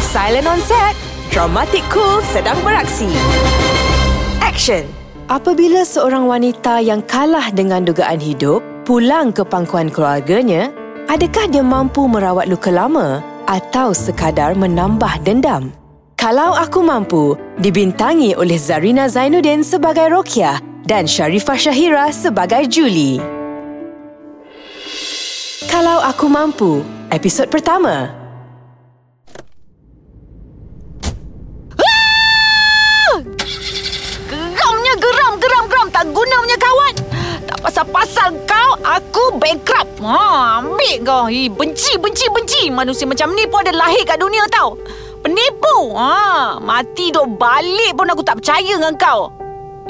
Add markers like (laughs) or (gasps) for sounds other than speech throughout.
Silent on set. Dramatic cool sedang beraksi. Action. Apabila seorang wanita yang kalah dengan dugaan hidup pulang ke pangkuan keluarganya, adakah dia mampu merawat luka lama atau sekadar menambah dendam? Kalau Aku Mampu dibintangi oleh Zarina Zainuddin sebagai Rokia dan Sharifah Shahira sebagai Julie. Kalau Aku Mampu, episod pertama. Geramnya geram, geram, geram. Tak guna punya kawan. Tak pasal-pasal kau, aku bankrupt. Ha, ambil kau. Hi, benci, benci, benci. Manusia macam ni pun ada lahir kat dunia tau. Penipu. Ha, mati duk balik pun aku tak percaya dengan kau.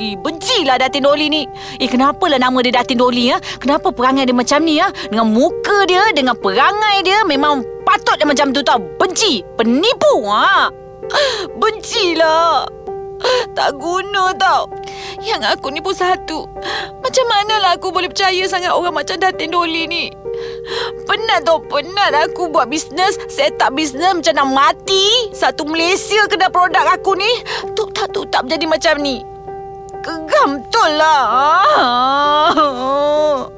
Eh, bencilah Datin Doli ni. Eh, kenapalah nama dia Datin Doli ya? Kenapa perangai dia macam ni ya? Dengan muka dia, dengan perangai dia memang patut dia macam tu tau. Benci, penipu. Ha. Bencilah. Tak guna tau. Yang aku ni pun satu. Macam manalah aku boleh percaya sangat orang macam Datin Doli ni? Penat tau, penat aku buat bisnes. Set up bisnes macam nak mati. Satu Malaysia kena produk aku ni. Tuk tak, tuk tak jadi macam ni. Geram betul lah. (laughs)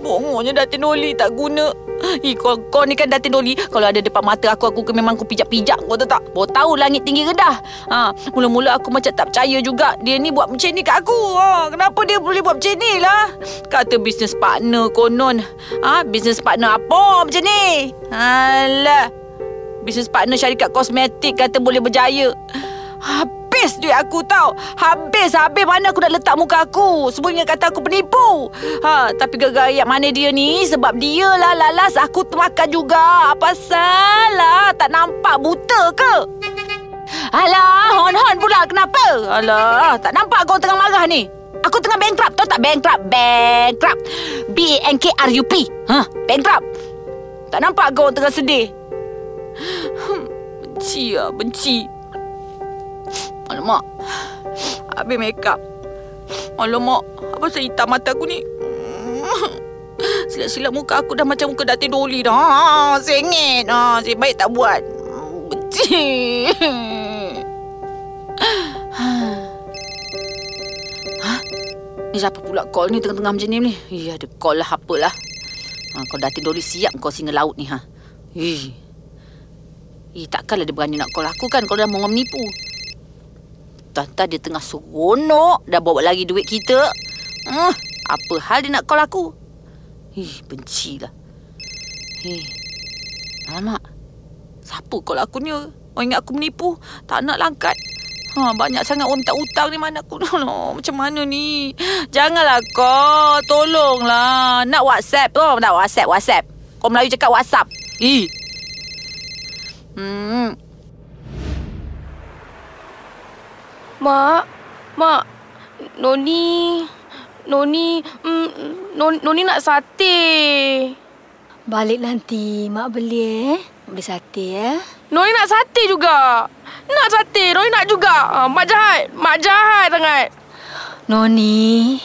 Bongoknya Datin Doli tak guna. Eh, kau, kau ni kan Datin Doli. Kalau ada depan mata aku, aku memang aku pijak-pijak. Kau tahu tak? Baru tahu langit tinggi rendah. Ha, mula-mula aku macam tak percaya juga. Dia ni buat macam ni kat aku. Ha, kenapa dia boleh buat macam ni lah? Kata business partner konon. Ha, business partner apa macam ni? Alah. Business partner syarikat kosmetik kata boleh berjaya. Habis duit aku tau. Habis Habis. Mana aku nak letak muka aku? Semuanya kata aku penipu. Ha, Tapi gara-gara yang mana dia ni? Sebab dia lah lalas Aku termakan juga. Apa salah Tak nampak buta ke? Alah Hon-hon pula Kenapa? Alah Tak nampak kau tengah marah ni. Aku tengah bankrupt. Tahu tak bankrupt? Bankrupt. B-A-N-K-R-U-P ha, Bankrupt. Tak nampak kau tengah sedih. Hmm, Benci lah Benci Alamak. Habis make up Alamak Apa saya hitam mata aku ni? Silap-silap muka aku dah macam muka Datin Doli dah. Ha, Sengit. Ha, Saya baik tak buat? Benci ha? Ni siapa pula call ni tengah-tengah macam ni ni? Ya ada call lah apalah ha, Kau Datin Doli siap kau singa laut ni ha? Ih. Eh, takkanlah dia berani nak call aku kan kalau dah mau menipu. Tata dia tengah seronok dah bawa lagi duit kita. Hmm, apa hal dia nak call aku? Ih, bencilah. Eh, alamak. Siapa call aku ni? Orang ingat aku menipu. Tak nak langkat. Ha, banyak sangat orang minta hutang ni mana aku. No, (laughs) macam mana ni? Janganlah kau. Tolonglah. Nak WhatsApp tu. Oh, nak WhatsApp, WhatsApp. Kau Melayu cakap WhatsApp. Ih. Hmm. Mak, Mak, Noni, Noni, mm, Noni, Noni nak sate. Balik nanti mak beli eh. Beli sate eh. Noni nak sate juga. Nak sate, Noni nak juga. Ah, mak jahat, mak jahat sangat. Noni,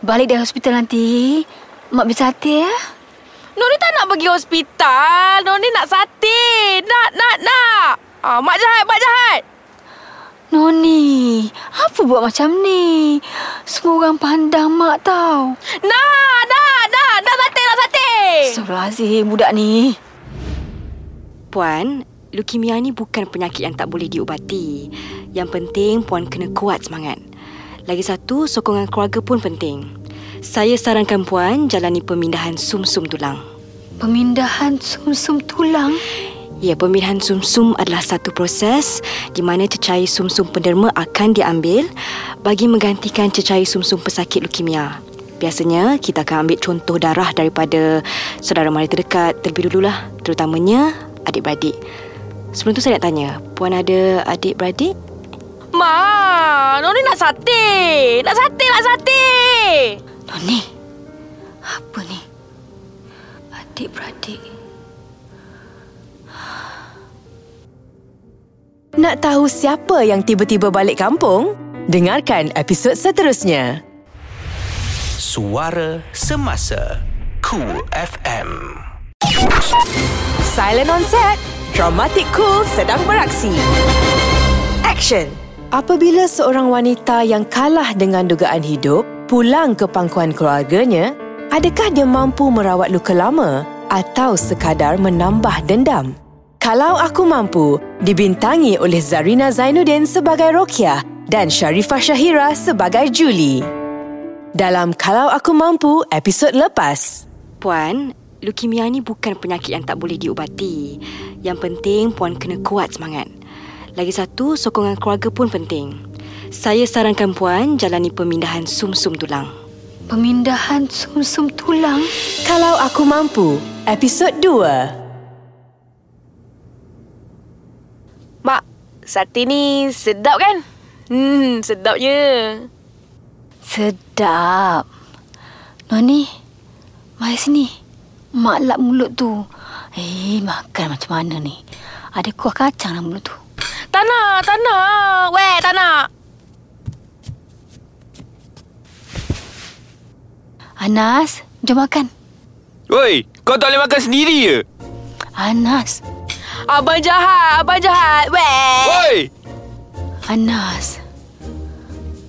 balik dari hospital nanti. Mak beli sate eh. Noni tak nak pergi hospital. Noni nak sate. Nak, nak, nak. Ah, mak jahat, mak jahat. Noni, apa buat macam ni? Semua orang pandang mak tau. Nak, nak, nak. Nak sate, nak sate. Astagfirullahaladzim budak ni. Puan, leukemia ni bukan penyakit yang tak boleh diubati. Yang penting puan kena kuat semangat. Lagi satu, sokongan keluarga pun penting. Saya sarankan puan jalani pemindahan sum-sum tulang. Pemindahan sum-sum tulang. Ya, pemindahan sum-sum adalah satu proses di mana cecair sum-sum penderma akan diambil bagi menggantikan cecair sum-sum pesakit leukemia. Biasanya, kita akan ambil contoh darah daripada saudara mara terdekat terlebih dululah, terutamanya adik-beradik. Sebelum tu saya nak tanya, puan ada adik-beradik? Mak, Noni nak sate. Nak sate, nak sate. Noni, apa ni? Adik-beradik. Nak tahu siapa yang tiba-tiba balik kampung? Dengarkan episod seterusnya. Suara Semasa Cool FM Silent on set. Dramatic cool sedang beraksi. Action. Apabila seorang wanita yang kalah dengan dugaan hidup pulang ke pangkuan keluarganya, adakah dia mampu merawat luka lama atau sekadar menambah dendam? Kalau Aku Mampu dibintangi oleh Zarina Zainuddin sebagai Rokia dan Sharifah Shahira sebagai Julie. Dalam Kalau Aku Mampu episod lepas. Puan, leukemia ni bukan penyakit yang tak boleh diubati. Yang penting puan kena kuat semangat. Lagi satu, sokongan keluarga pun penting. Saya sarankan puan jalani pemindahan sum-sum tulang. Pemindahan sum-sum tulang? Kalau Aku Mampu, episod 2. Sate ni sedap kan? Hmm, sedapnya. Sedap. Noni, mari sini. Mak lap mulut tu. Eh, makan macam mana ni? Ada kuah kacang dalam mulut tu. Tak nak, tak nak. Weh, tak nak. Anas, jom makan. Woi, kau tak boleh makan sendiri je? Anas, Abang jahat, abang jahat. Weh. Woi! Anas.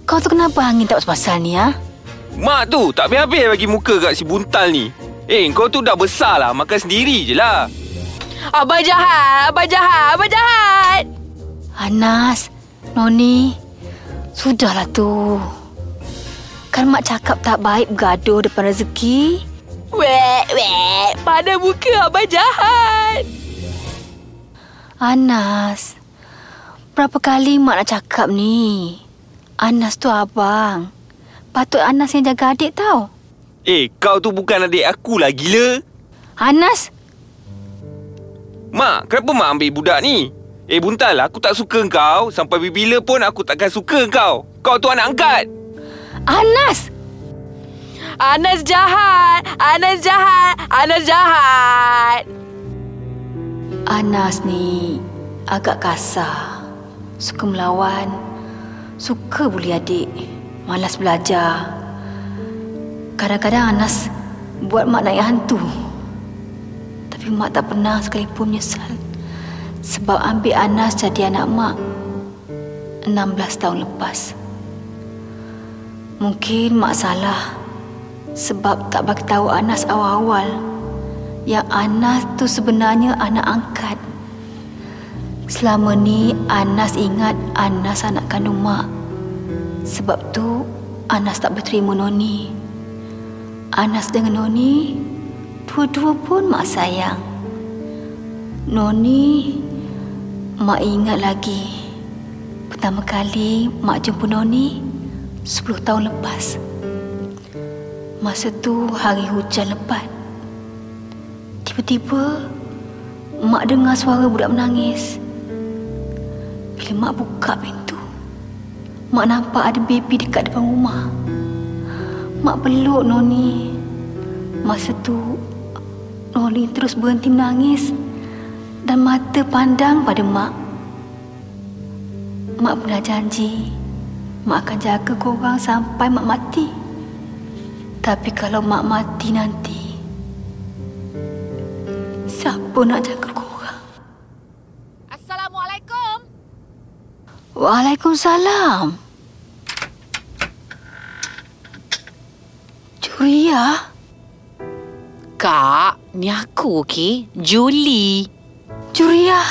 Kau tu kenapa angin tak pasal ni, ha? Mak tu tak habis-habis bagi muka kat si buntal ni. Eh, kau tu dah besar lah. Makan sendiri je lah. Abang jahat, abang jahat, abang jahat. Anas, Noni, sudahlah tu. Kan mak cakap tak baik bergaduh depan rezeki. Weh, weh. Pada muka abang jahat. Anas, berapa kali mak nak cakap ni? Anas tu abang. Patut Anas yang jaga adik tau. Eh, kau tu bukan adik aku lah, gila. Anas, Mak, kenapa mak ambil budak ni? Eh, buntal, aku tak suka kau. Sampai bila pun aku takkan suka kau. Kau tu anak angkat. Anas! Anas jahat. Anas jahat. Anas jahat. Anas ni agak kasar. Suka melawan. Suka bully adik. Malas belajar. Kadang-kadang Anas buat mak naik hantu. Tapi mak tak pernah sekalipun menyesal. Sebab ambil Anas jadi anak mak 16 tahun lepas. Mungkin mak salah sebab tak bagi tahu Anas awal-awal yang Anas tu sebenarnya anak angkat. Selama ni Anas ingat Anas anak kandung mak. Sebab tu Anas tak berterima Noni. Anas dengan Noni dua-dua pun mak sayang. Noni mak ingat lagi pertama kali mak jumpa Noni 10 tahun lepas. Masa tu hari hujan lebat. Tiba-tiba mak dengar suara budak menangis. Bila mak buka pintu, mak nampak ada baby dekat depan rumah. Mak peluk Noni. Masa tu Noni terus berhenti menangis dan mata pandang pada mak. Mak pernah janji mak akan jaga korang sampai mak mati. Tapi kalau mak mati nanti, siapa nak jaga korang? Assalamualaikum. Waalaikumsalam. Juria? Kak, ni aku okey. Julie. Juria?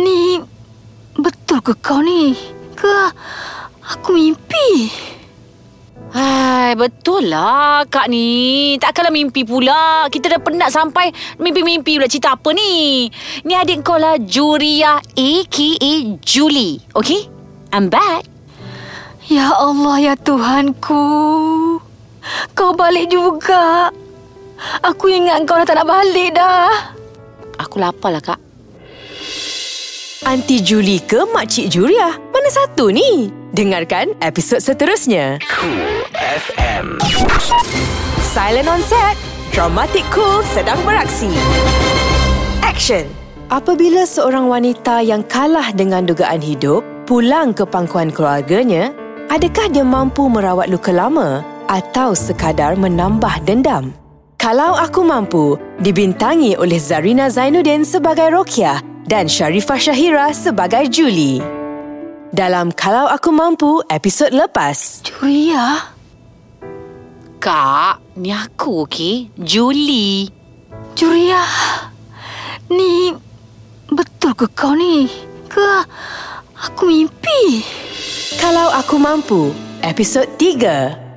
Ni betul ke kau ni? Ke aku mimpi? Hai, betul lah Kak ni. Takkanlah mimpi pula. Kita dah penat sampai mimpi-mimpi pula cerita apa ni. Ni adik kau lah Juria a.k.a. Julie. Okay? I'm back. Ya Allah ya Tuhanku. Kau balik juga. Aku ingat kau dah tak nak balik dah. Aku lapar lah Kak. Anti Julie ke Makcik Juria? Mana satu ni? Dengarkan episod seterusnya. Cool FM. Silent on set. Dramatic Cool sedang beraksi. Action. Apabila seorang wanita yang kalah dengan dugaan hidup pulang ke pangkuan keluarganya, adakah dia mampu merawat luka lama atau sekadar menambah dendam? Kalau Aku Mampu dibintangi oleh Zarina Zainuddin sebagai Rokia dan Sharifah Shahira sebagai Julie. Dalam Kalau Aku Mampu episod lepas. Julia? Kak, ni aku okey. Julie. Julia? Ni betul ke kau ni? Ke aku mimpi? Kalau Aku Mampu episod 3.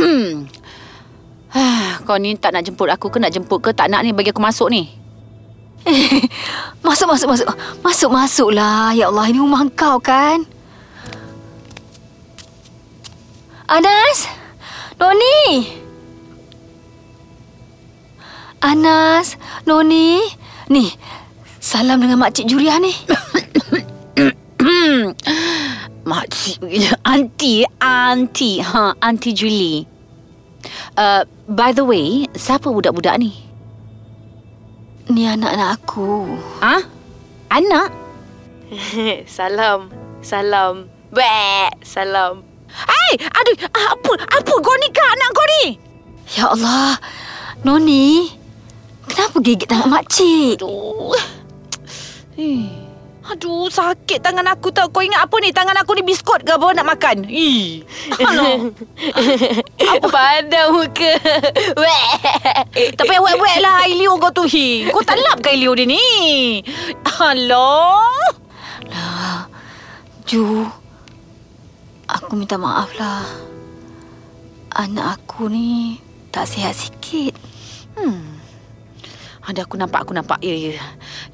(clears throat) Kau ni tak nak jemput aku ke nak jemput ke tak nak ni bagi aku masuk ni. Masuk, masuk, masuk. Masuk, masuklah. Ya Allah, ini rumah kau kan? Anas? Noni? Anas? Noni? Ni, salam dengan Makcik Julia ni. (coughs) Makcik, aunty, aunty, ha, aunty Julie. Uh, by the way, siapa budak-budak ni? Ni anak-anak aku. Ha? Anak? (laughs) salam. Salam. Bek. Salam. Hey, aduh, apa, apa kau ni kak anak kau ni? Ya Allah. Noni, kenapa gigit tangan makcik? Aduh. Eh. Aduh, sakit tangan aku tau. Kau ingat apa ni? Tangan aku ni biskut ke apa nak makan? Ih. (laughs) Aduh. Pada (laughs) muka. Bek. Tak payah wet-wet lah air liur kau tu. Hi. Kau tak lap ke air liur dia ni? Alah. Lah, Ju, aku minta maaf lah. Anak aku ni tak sihat sikit. Hmm. Ada aku nampak, aku nampak. Ya, ya.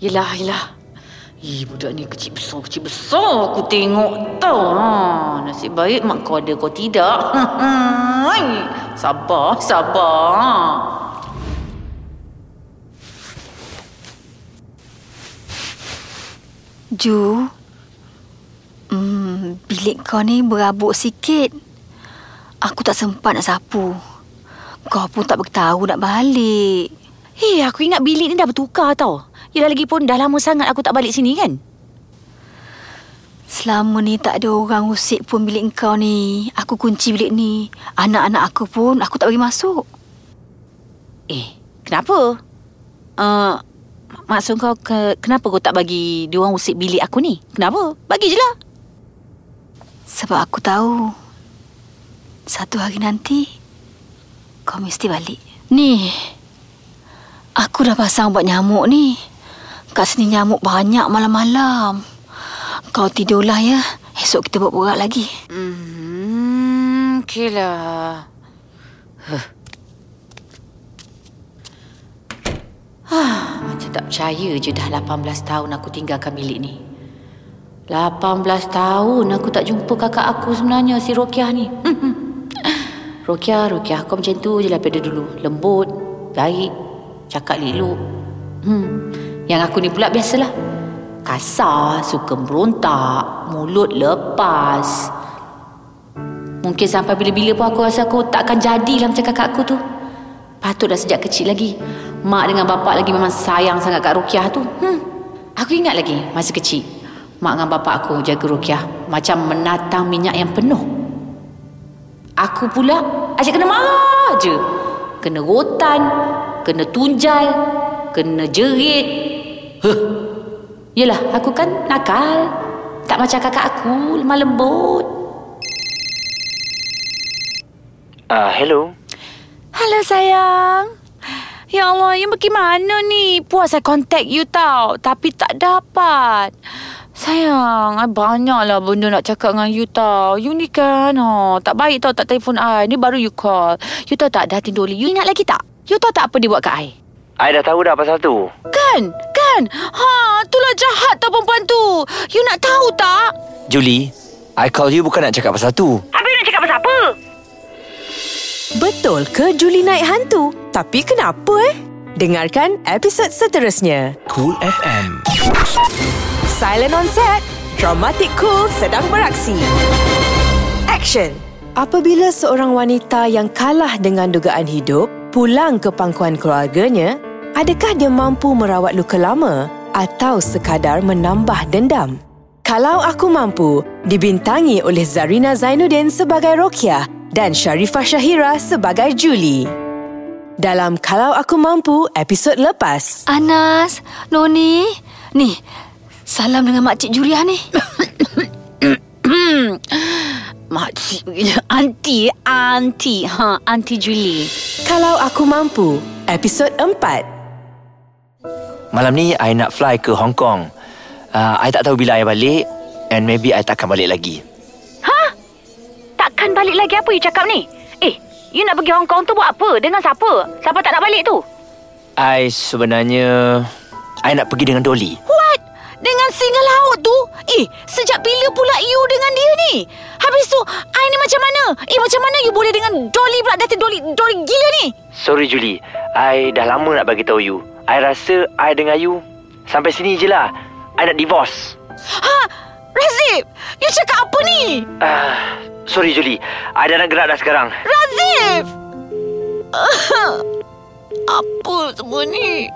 Yelah, yelah. Ih, budak ni kecil besar, kecil besar. Aku tengok tau. Ha, nasib baik mak kau ada, kau tidak. (laughs) Sabar, sabar. Ju, hmm, bilik kau ni berabuk sikit. Aku tak sempat nak sapu. Kau pun tak beritahu nak balik. Hei, aku ingat bilik ni dah bertukar tau. Yelah lagi pun dah lama sangat aku tak balik sini kan? Selama ni tak ada orang usik pun bilik kau ni. Aku kunci bilik ni. Anak-anak aku pun aku tak bagi masuk. Eh, kenapa? Uh, maksud kau ke, kenapa kau tak bagi diorang usik bilik aku ni? Kenapa? Bagi je lah. Sebab aku tahu satu hari nanti kau mesti balik. Ni, aku dah pasang ubat nyamuk ni. Kat sini nyamuk banyak malam-malam. Kau tidurlah ya. Esok kita borak lagi. Hmm, okey lah. Huh. Ah, macam tak percaya je dah 18 tahun aku tinggalkan bilik ni. 18 tahun aku tak jumpa kakak aku sebenarnya si Rokiah ni. Rokiah, Rokiah kau macam tu je lah pada dulu. Lembut, baik, cakap leluk. Hmm. Yang aku ni pula biasalah. Kasar, suka berontak, mulut lepas. Mungkin sampai bila-bila pun aku rasa aku tak akan jadilah macam kakak aku tu. Patutlah sejak kecil lagi. Mak dengan bapak lagi memang sayang sangat kat Rukiah tu. Hmm. Aku ingat lagi masa kecil. Mak dengan bapak aku jaga Rukiah macam menatang minyak yang penuh. Aku pula asyik kena marah je. Kena rotan, kena tunjal, kena jerit. Huh. Yelah, aku kan nakal. Tak macam kakak aku, lemah lembut. Ah, uh, hello. Halo sayang. Ya Allah, you bagaimana ni? Puas saya contact you tau. Tapi tak dapat. Sayang, I banyaklah benda nak cakap dengan you tau. You ni kan, oh, tak baik tau tak telefon I. Ni baru you call. You tahu tak Datin Doli? You ingat lagi tak? You tahu tak apa dia buat kat I? I dah tahu dah pasal tu. Kan? Kan? Ha, itulah jahat tau perempuan tu. You nak tahu tak? Julie, I call you bukan nak cakap pasal tu. Habis nak cakap pasal apa? Betul ke Julie naik hantu? Tapi kenapa eh? Dengarkan episod seterusnya. Cool FM. Silent on set. Dramatic Cool sedang beraksi. Action. Apabila seorang wanita yang kalah dengan dugaan hidup pulang ke pangkuan keluarganya, adakah dia mampu merawat luka lama atau sekadar menambah dendam? Kalau Aku Mampu dibintangi oleh Zarina Zainuddin sebagai Rokia dan Sharifah Shahira sebagai Julie. Dalam Kalau Aku Mampu episod lepas. Anas, Noni. Ni, salam dengan Makcik Juria ni. (coughs) Makcik Aunty Aunty ha, Aunty Julie Kalau Aku Mampu episod 4. Malam ni I nak fly ke Hong Kong. Uh, I tak tahu bila I balik and maybe I takkan balik lagi. Takkan balik lagi apa you cakap ni? Eh, you nak pergi Hong Kong tu buat apa? Dengan siapa? Siapa tak nak balik tu? I sebenarnya I nak pergi dengan Dolly. What? Dengan singa laut tu? Eh, sejak bila pula you dengan dia ni? Habis tu, I ni macam mana? Eh, macam mana you boleh dengan Dolly pula? Datin Dolly, Dolly gila ni? Sorry Julie, I dah lama nak bagi tahu you. I rasa I dengan you sampai sini je lah. I nak divorce. Ha? Razif, you cakap apa ni? Uh, sorry Julie, I dah nak gerak dah sekarang. Razif! (laughs) Apa semua ni?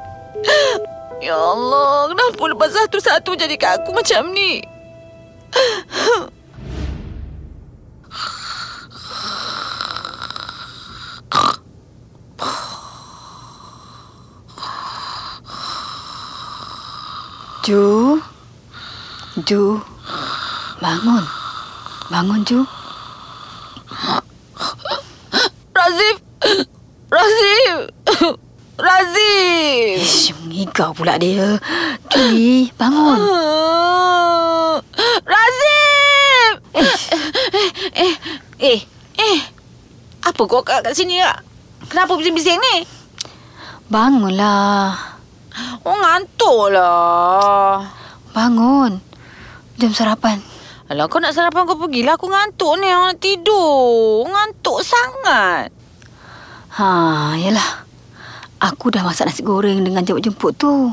Ya Allah, kenapa lepas satu-satu jadi kat aku macam ni? (laughs) Ju. Ju. Bangun. Bangun, Ju. Razif! Razif! Razif! Ish, mengigau pula dia. Juli, bangun. Razif! Eh, eh, eh. Apa kau kat, kat sini tak? Kenapa bising-bising ni? Bangunlah. Oh, ngantuk lah. Bangun. Jam sarapan. Alah, kau nak sarapan kau pergilah. Aku ngantuk ni. Aku nak tidur. Ngantuk sangat. Ha, yalah. Aku dah masak nasi goreng dengan jemput-jemput tu.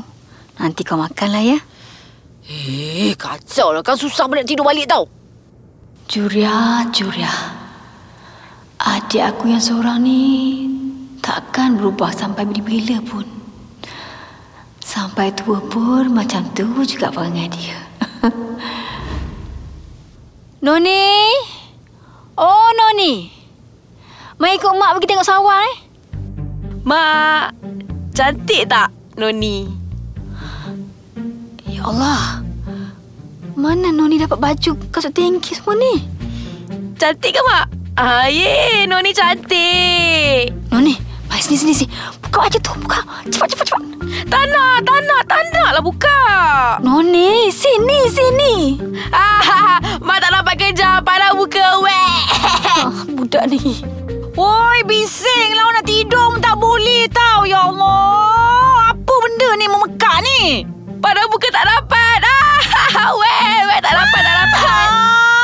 Nanti kau makanlah ya. Eh, kacau lah. Kan susah nak tidur balik tau. Juria, Juria. Adik aku yang seorang ni takkan berubah sampai bila-bila pun. Sampai tua pun macam tu juga perangai dia. (laughs) Noni? Oh, Noni. Mai ikut mak pergi tengok sawah eh? Mak, cantik tak Noni? Ya Allah. Mana Noni dapat baju kasut tinggi semua ni? Cantik ke mak? Ah, ye, Noni cantik. Noni, mai sini sini sini. Buka baju tu, buka. Cepat cepat cepat. Tak nak, tak nak, tak nak lah buka. Noni, sini sini. Ah, (laughs) mak tak dapat kerja, pada buka weh. Ah, budak ni. Woi, bising lah. Nak tidur pun tak boleh tau. Ya Allah. Apa benda ni memekak ni? Pada buka tak dapat. Ah, (laughs) weh, weh tak dapat, tak dapat.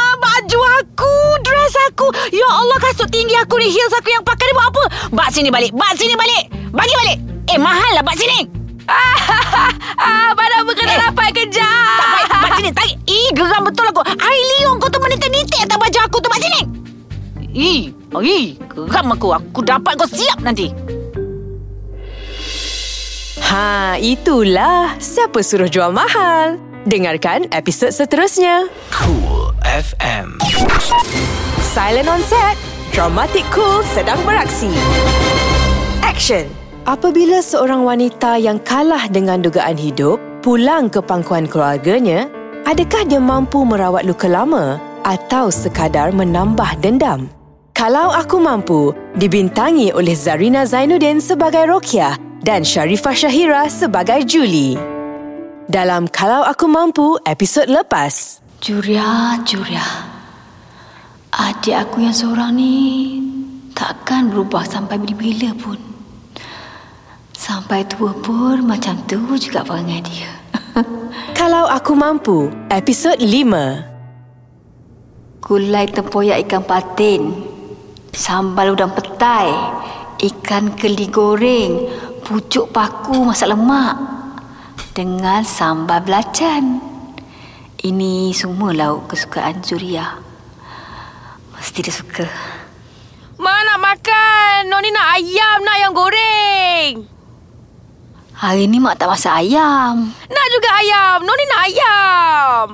Ah, baju aku, dress aku. Ya Allah, kasut tinggi aku ni, heels aku yang pakai ni buat apa? Bak sini balik, bak sini balik. Bagi balik. Eh, mahal lah bak sini. (laughs) Ah, pada buka tak dapat kerja. Tak baik, bak sini. Tarik. Ih, geram betul aku. Ai, liung kau tu menitik-nitik atas baju aku tu. Bak sini. Ih, ih, geram aku. Aku dapat kau siap nanti. Ha, itulah siapa suruh jual mahal. Dengarkan episod seterusnya. Cool FM. Silent on set. Dramatic Cool sedang beraksi. Action. Apabila seorang wanita yang kalah dengan dugaan hidup pulang ke pangkuan keluarganya, adakah dia mampu merawat luka lama atau sekadar menambah dendam? Kalau Aku Mampu dibintangi oleh Zarina Zainuddin sebagai Rokia dan Sharifah Syahira sebagai Julie. Dalam Kalau Aku Mampu episod lepas. Juria, Juria. Adik aku yang seorang ni takkan berubah sampai bila-bila pun. Sampai tua pun macam tu juga perangai dia. (laughs) Kalau Aku Mampu episod 5. Gulai tempoyak ikan patin. Sambal udang petai. Ikan keli goreng. Pucuk paku masak lemak. Dengan sambal belacan. Ini semua lauk kesukaan Zuria. Mesti dia suka. Mak nak makan. Noni nak ayam, nak ayam goreng. Hari ni mak tak masak ayam. Nak juga ayam. Noni nak ayam.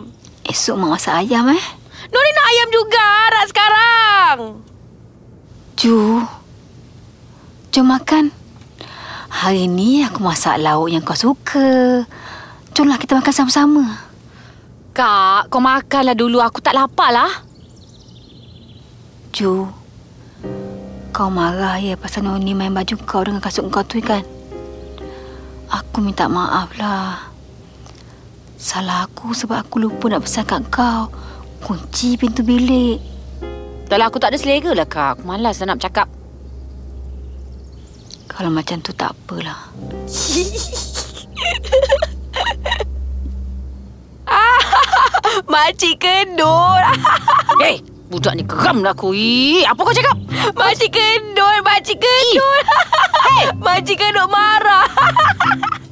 Esok mak masak ayam eh. Noni nak ayam juga. Nak sekarang. Ju. Jom makan. Hari ni aku masak lauk yang kau suka. Jomlah kita makan sama-sama. Kak, kau makanlah dulu. Aku tak lapar lah. Ju, kau marah ya pasal Noni main baju kau dengan kasut kau tu kan? Aku minta maaf lah. Salah aku sebab aku lupa nak pesan kat kau. Kunci pintu bilik. Dah lah, aku tak ada selera lah, Kak. Aku malas dah nak bercakap. Kalau macam tu tak apalah. (laughs) Makcik kendor. Eh, (laughs) hey, budak ni geram lah aku. Ih, apa kau cakap? Makcik kendor. Makcik kendor. Hey, (laughs) Makcik kendor marah.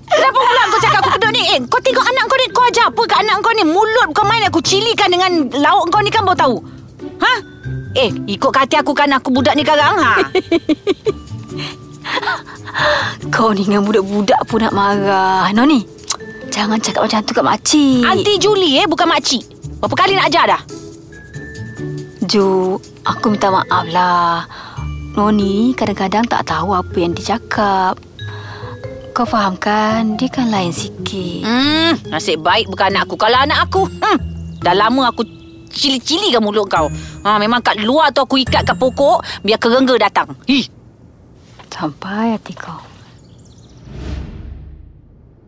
Kenapa pula kau cakap aku kedut ni? Eh, kau tengok anak kau ni. Kau ajar apa kat anak kau ni? Mulut bukan main aku cilikan dengan lauk kau ni kan baru tahu. Ha? Eh, ikut hati aku kan aku budak ni sekarang. Ha? Kau ni dengan budak-budak pun nak marah. Noni, jangan cakap macam tu kat makcik. Aunty Julie eh, bukan makcik. Berapa kali nak ajar dah? Ju, aku minta maaf lah. Noni kadang-kadang tak tahu apa yang dia cakap. Kau faham kan? Dia kan lain sikit. Hmm, nasib baik bukan anak aku. Kalau anak aku, hmm, dah lama aku cili-cilikan mulut kau. Ha, memang kat luar tu aku ikat kat pokok biar kerengga datang. Hi. Sampai hati kau.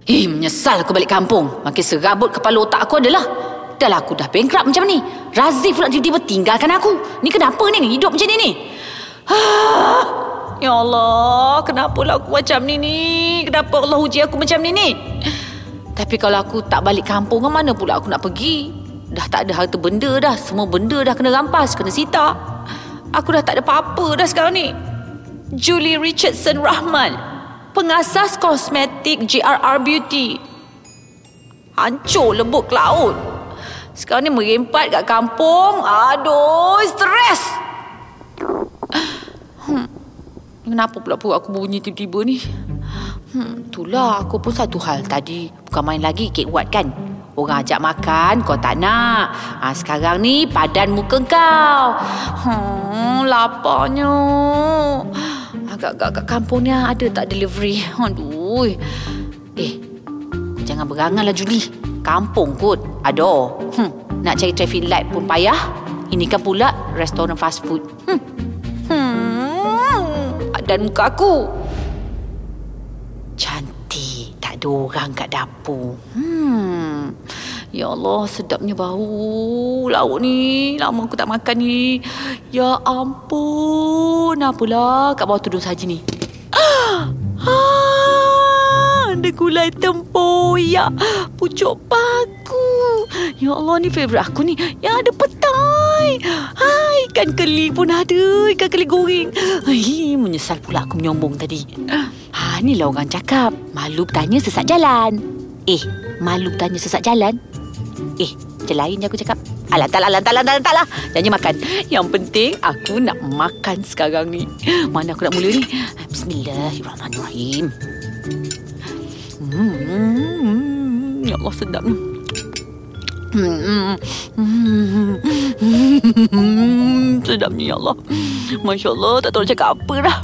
Eh, menyesal aku balik kampung. Makin serabut kepala otak aku adalah Dah lah aku dah bankrupt macam ni. Razif pula tiba-tiba tinggalkan aku. Ni kenapa ni hidup macam ni ni? ya Allah, kenapa lah aku macam ni ni? Kenapa Allah uji aku macam ni ni? Tapi kalau aku tak balik kampung, ke mana pula aku nak pergi? Dah tak ada harta benda dah. Semua benda dah kena rampas, kena sita. Aku dah tak ada apa-apa dah sekarang ni. Julie Richardson Rahman, pengasas kosmetik JRR Beauty. Hancur ke laut. Sekarang ni merempat kat kampung. Aduh, stres. Hmm. Kenapa pula perut aku bunyi tiba-tiba ni? Hmm, itulah aku pun satu hal tadi. Bukan main lagi kek buat kan? Orang ajak makan, kau tak nak. Ha, sekarang ni padan muka kau. Hmm, laparnya. Agak-agak kat kampung ni ada tak delivery? Aduh. Eh, jangan berangan lah Julie. Kampung kot. Ada. Hmm, nak cari traffic light pun payah. Ini kan pula restoran fast food. Hmm. Hmm. Dan muka aku. Cantik. Tak ada orang kat dapur. Hmm. Ya Allah, sedapnya bau lauk ni. Lama aku tak makan ni. Ya ampun. Apalah kat bawah tudung saji ni. (gasps) Ah, ada gulai tempoyak. Pucuk paku. Ya Allah, ni favourite aku ni. Yang ada petai. Hai, ikan keli pun ada. Ikan keli goreng. Hai, menyesal pula aku menyombong tadi. Ha, ni lah orang cakap. Malu bertanya sesat jalan. Eh, malu bertanya sesat jalan? Eh, macam lain je aku cakap. Alah, tak lah, tak lah, tak lah, tak lah. Janji makan. Yang penting, aku nak makan sekarang ni. Mana aku nak mula ni? Bismillahirrahmanirrahim. Hmm, ya Allah, sedap ni. Hmm, hmm, sedapnya ya Allah. Masya Allah, tak tahu nak cakap apa dah.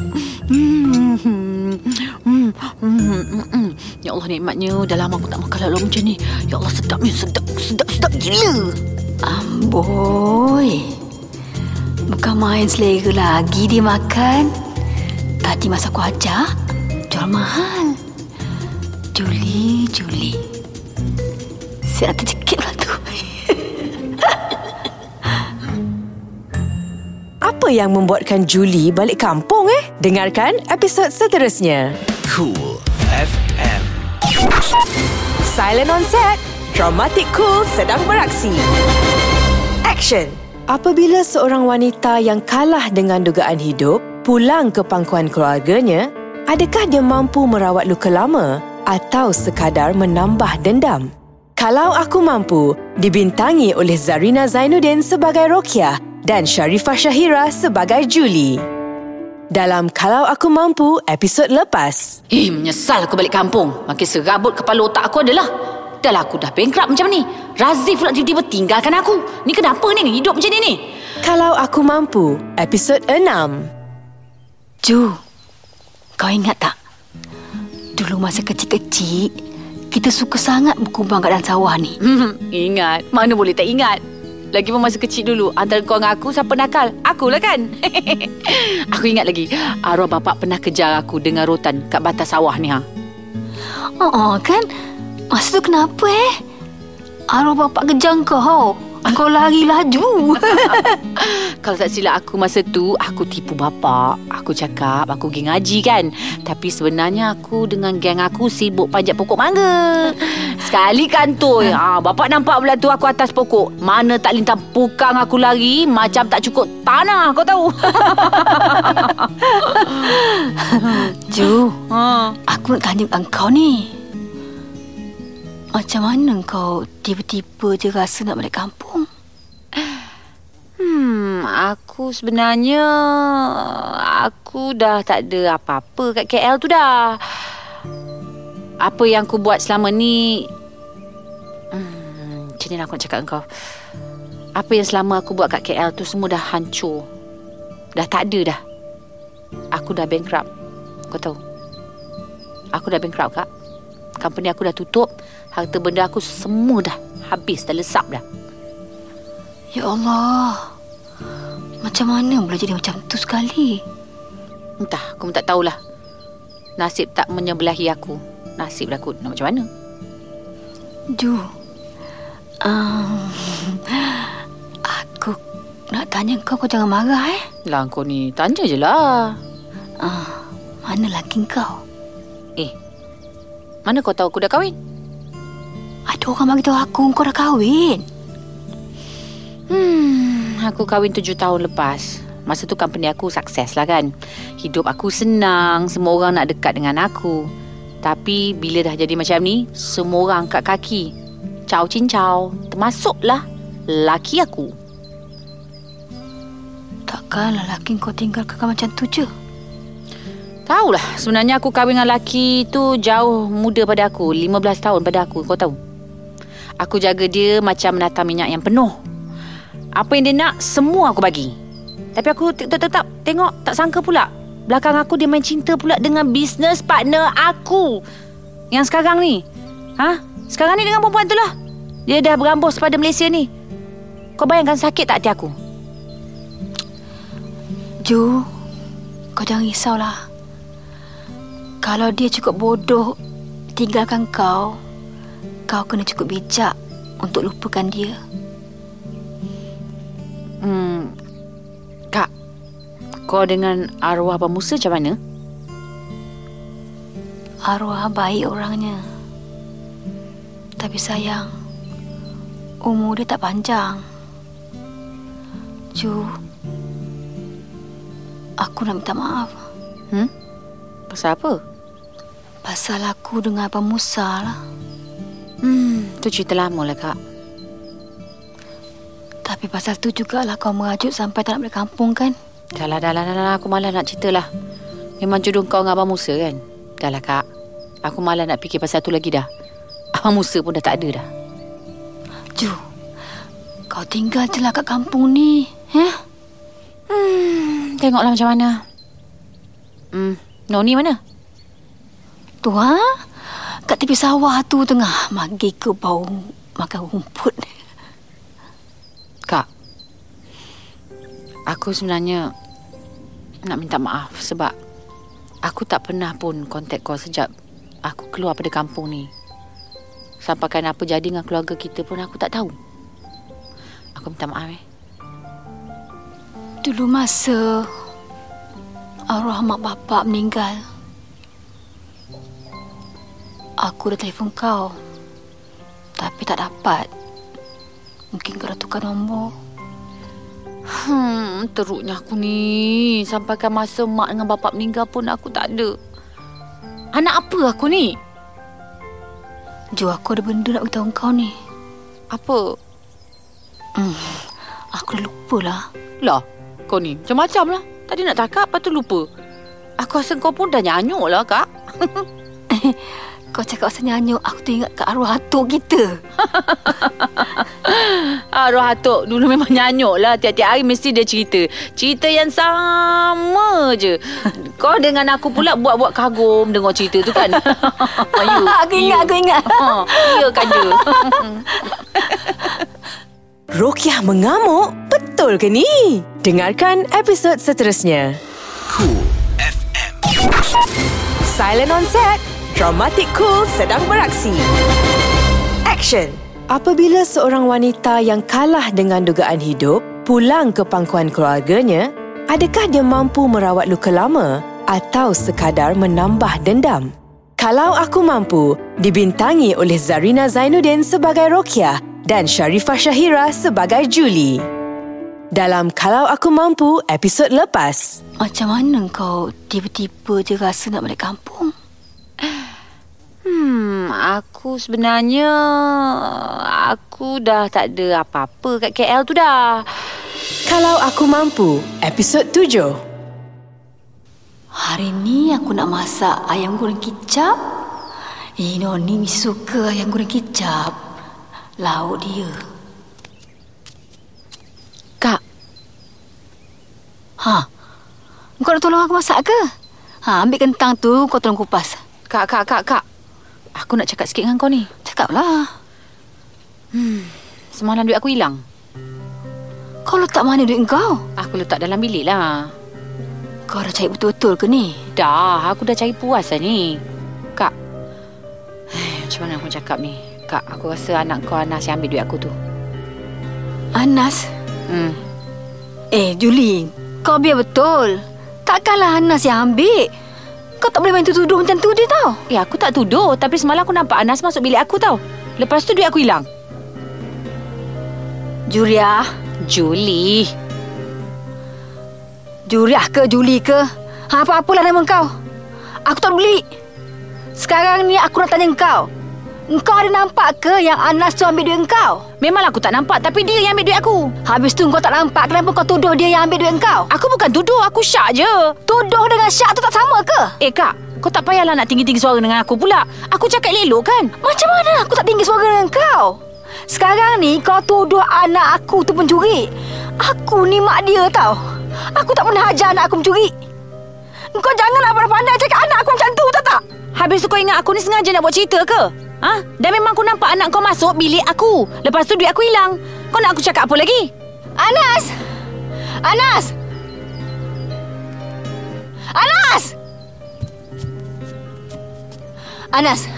Hmm, hmm, hmm, hmm, hmm. Ya Allah nikmatnya Dah lama aku tak makan lalu macam ni Ya Allah sedapnya Sedap Sedap sedap gila Amboi. Bukan main selera lagi dia makan. Tadi masa aku ajak, jual mahal. Juli, Juli. Nak tercekik lah tu. Apa yang membuatkan Julie balik kampung eh? Dengarkan episod seterusnya. Cool FM. Silent on set. Dramatic Cool sedang beraksi. Action. Apabila seorang wanita yang kalah dengan dugaan hidup pulang ke pangkuan keluarganya, adakah dia mampu merawat luka lama atau sekadar menambah dendam? Kalau Aku Mampu dibintangi oleh Zarina Zainuddin sebagai Rokia dan Sharifah Syahira sebagai Julie. Dalam Kalau Aku Mampu episod lepas. Eh, menyesal aku balik kampung. Makin serabut kepala otak aku adalah Dah lah aku dah bankrupt macam ni. Razif pula tiba-tiba tinggalkan aku. Ni kenapa ni hidup macam ni ni? Kalau Aku Mampu episod 6. Ju, kau ingat tak? Dulu masa kecil-kecil, kita suka sangat berkubang kat dalam sawah ni. Hmm, ingat. Mana boleh tak ingat? Lagi pun masa kecil dulu Antara kau dengan aku Siapa nakal? Akulah kan (laughs) Aku ingat lagi Arwah bapak pernah kejar aku Dengan rotan Kat batas sawah ni ha. Oh, kan? Masa tu kenapa eh? Arwah bapak kejar kau. Kau lari laju. (laughs) Kalau tak silap aku masa tu Aku tipu bapak. Aku cakap Aku pergi ngaji kan? Tapi sebenarnya aku Dengan geng aku Sibuk panjat pokok mangga. Sekali kantoi ha, Bapak nampak pula tu Aku atas pokok. Mana tak lintang Pukang aku lari Macam tak cukup tanah Kau tahu. (laughs) Ju, ha. aku nak tanya engkau ni. Macam mana kau tiba-tiba je rasa nak balik kampung? (sighs) Hmm, aku sebenarnya aku dah tak ada apa-apa kat KL tu dah. Apa yang aku buat selama ni hmm, macam mana aku nak cakap kau? Apa yang selama aku buat kat KL tu semua dah hancur. Dah tak ada dah. Aku dah bankrupt. Kau tahu? Aku dah bankrupt, Kak. Company aku dah tutup. Harta benda aku semua dah habis, dah lesap dah. Ya Allah. Macam mana boleh jadi macam tu sekali? Entah, aku pun tak tahulah. Nasib tak menyebelahi aku. Nasib aku nak macam mana? Ju. Um, aku nak tanya kau kau jangan marah eh. Lah kau ni tanya je lah. Ah, mana laki kau? Eh, mana kau tahu aku dah kahwin? Ada orang bagi tahu aku kau dah kahwin. Hmm, aku kahwin tujuh tahun lepas. Masa tu company aku sukses lah kan. Hidup aku senang, semua orang nak dekat dengan aku. Tapi bila dah jadi macam ni, semua orang angkat kaki. Ciao cincau, termasuklah laki aku. Takkan lelaki kau tinggal kekal macam tu je? Tahulah, sebenarnya aku kahwin dengan laki tu jauh muda pada aku. 15 tahun pada aku, kau tahu. Aku jaga dia macam menata minyak yang penuh. Apa yang dia nak, semua aku bagi. Tapi aku tetap tengok, tak sangka pula. Belakang aku dia main cinta pula dengan business partner aku. Yang sekarang ni. Ha? Sekarang ni dengan perempuan tu lah. Dia dah berambus pada Malaysia ni. Kau bayangkan sakit tak hati aku? Ju, kau jangan risaulah. Kalau dia cukup bodoh tinggalkan kau, kau kena cukup bijak untuk lupakan dia. Hmm, Kak, kau dengan arwah Abang Musa macam mana? Arwah baik orangnya. Tapi sayang, umur dia tak panjang. Ju, aku nak minta maaf. Hmm? Pasal apa? Pasal aku dengan Abang Musa lah. Hmm, tu cerita lama lah, Kak. Tapi pasal tu jugalah kau merajuk sampai tak nak balik kampung kan? Dah lah, dah lah, dah lah. Aku malas nak cerita lah. Memang jodoh kau dengan Abang Musa kan? Dah lah, Kak. Aku malas nak fikir pasal tu lagi dah. Abang Musa pun dah tak ada dah. Ju, kau tinggal je lah kat kampung ni. Eh? Hmm, tengoklah macam mana. Hmm, Noni mana? Tu ha? Kat tepi sawah tu tengah magi ke bau makan rumput. Kak, aku sebenarnya nak minta maaf sebab aku tak pernah pun kontak kau sejak aku keluar pada kampung ni. Sampaikan apa jadi dengan keluarga kita pun aku tak tahu. Aku minta maaf eh. Dulu masa arwah mak bapak meninggal, aku dah telefon kau. Tapi tak dapat. Mungkin kau dah tukar nombor. Hmm, teruknya aku ni. Sampaikan masa mak dengan bapak meninggal pun aku tak ada. Anak apa aku ni? Ju, aku ada benda nak beritahu kau ni. Apa? Hmm, aku dah lupa lah. Lah, kau ni macam-macam lah. Tadi nak cakap, lepas tu lupa. Aku rasa kau pun dah nyanyuk lah, Kak. (laughs) Kau cakap pasal nyanyuk, aku teringat ke arwah atuk kita. (laughs) Arwah Atok dulu memang nyanyuk lah. Tiap-tiap hari mesti dia cerita. Cerita yang sama je. Kau dengan aku pula buat-buat kagum Dengar cerita tu kan you, (laughs) Aku ingat, aku ingat. Ha, (laughs) Ya kan je Rokiah mengamuk? Betul ke ni? Dengarkan episod seterusnya. Cool FM. Silent on set. Dramatic Cool sedang beraksi. Action. Apabila seorang wanita yang kalah dengan dugaan hidup pulang ke pangkuan keluarganya, adakah dia mampu merawat luka lama atau sekadar menambah dendam? Kalau Aku Mampu dibintangi oleh Zarina Zainuddin sebagai Rokia dan Sharifah Syahira sebagai Julie. Dalam Kalau Aku Mampu episod lepas, Macam mana kau tiba-tiba je rasa nak balik kampung? Hmm, aku sebenarnya aku dah tak ada apa-apa kat KL tu dah. Kalau Aku Mampu episod tujuh. Hari ni aku nak masak ayam goreng kicap. Eh, Noni mesti suka ayam goreng kicap. Lauk dia. Kak, Ha? Kau nak tolong aku masak ke? Ha, ambil kentang tu kau tolong kupas. kak, kak, kak, kak. Aku nak cakap sikit dengan kau ni. Cakaplah. Semalam duit aku hilang. Kau letak mana duit kau? Aku letak dalam bilik lah. Kau dah cari betul-betul ke ni? Dah, aku dah cari puas dah ni. Kak, (sighs) macam mana aku cakap ni? Kak, aku rasa anak kau Anas yang ambil duit aku tu. Anas? Hmm. Eh, Julie. Kau biar betul. Takkanlah Anas yang ambil. Kau tak boleh main tuduh macam tu dia tau. Eh, aku tak tuduh. Tapi semalam aku nampak Anas masuk bilik aku tau. Lepas tu duit aku hilang. Julia. Julie. Juriah ke Julie ke? Ha, apa-apalah nama kau. Aku tak beli. Sekarang ni aku nak tanya kau. Kau ada nampak ke yang Anas tu ambil duit kau? Memanglah aku tak nampak tapi dia yang ambil duit aku. Habis tu kau tak nampak kenapa kau tuduh dia yang ambil duit kau? Aku bukan tuduh, aku syak je. Tuduh dengan syak tu tak sama ke? Eh kak, kau tak payahlah nak tinggi-tinggi suara dengan aku pula. Aku cakap elok kan? Macam mana aku tak tinggi suara dengan kau? Sekarang ni kau tuduh anak aku tu pencuri. Aku ni mak dia tau. Aku tak pernah ajar anak aku mencuri. Kau janganlah pandai-pandai cakap anak aku macam tu, tak tak? Habis tu kau ingat aku ni sengaja nak buat cerita ke? Ha? Dan memang aku nampak anak kau masuk bilik aku. Lepas tu duit aku hilang. Kau nak aku cakap apa lagi? Anas! Anas! Anas! Anas,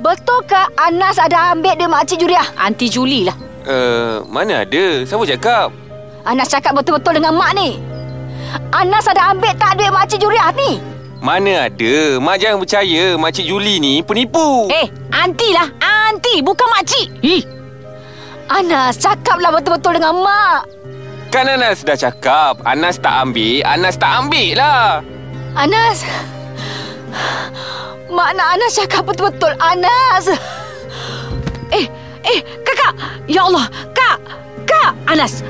betulkah Anas ada ambil dia makcik Juriah? Aunty Julie lah. Uh, mana ada? Siapa cakap? Anas cakap betul-betul dengan mak ni. Anas ada ambil tak duit makcik Juriah ni? Mana ada? Mak jangan percaya Makcik Julie ni penipu. Eh, aunty lah. Aunty, bukan makcik. Ih, Anas, cakaplah betul-betul dengan mak. Kan Anas dah cakap Anas tak ambil Anas tak ambil lah Anas. Mak nak Anas cakap betul-betul. Anas. eh, eh, kakak. Ya Allah, kak. Kak, Anas.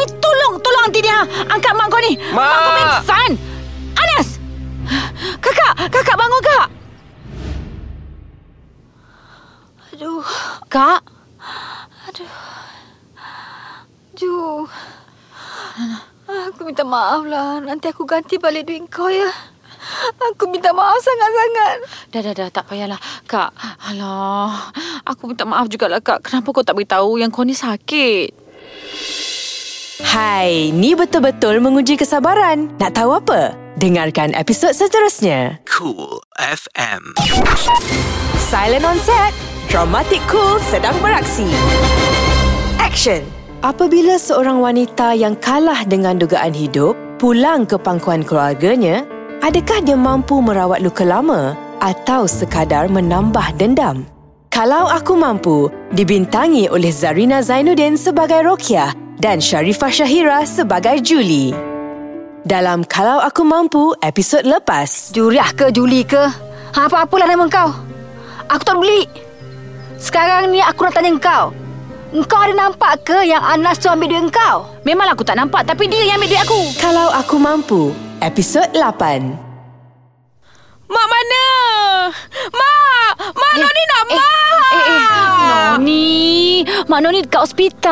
Pergi tolong, tolong aunty dia. ha. Angkat mak kau ni. Mak! Mak kau pingsan. Anas. Kakak, kakak bangun kak. Aduh, Kak, Ju. Aku minta maaf lah. Nanti aku ganti balik duit kau ya. Aku minta maaf sangat-sangat. Dah, dah, dah. Tak payahlah. Kak, alah. Aku minta maaf jugalah, Kak. Kenapa kau tak beritahu yang kau ni sakit? Hai, ni betul-betul menguji kesabaran. Nak tahu apa? Dengarkan episod seterusnya. Cool FM. Silent on set. Dramatic Cool sedang beraksi. Action. Apabila seorang wanita yang kalah dengan dugaan hidup pulang ke pangkuan keluarganya, adakah dia mampu merawat luka lama atau sekadar menambah dendam? Kalau Aku Mampu dibintangi oleh Zarina Zainuddin sebagai Rokia dan Sharifah Syahira sebagai Julie. Dalam Kalau Aku Mampu episod lepas, Juriah ke Julie ke? Ha, apa-apalah nama kau. Aku tak beli. Sekarang ni aku nak tanya kau. Kau ada nampak ke yang Anas tu ambil duit kau? Memanglah aku tak nampak tapi dia yang ambil duit aku. Kalau Aku Mampu episod 8. Mak mana? Mak! Mak eh, Noni nak eh, mak! Eh, eh, Noni Mak Noni dekat hospital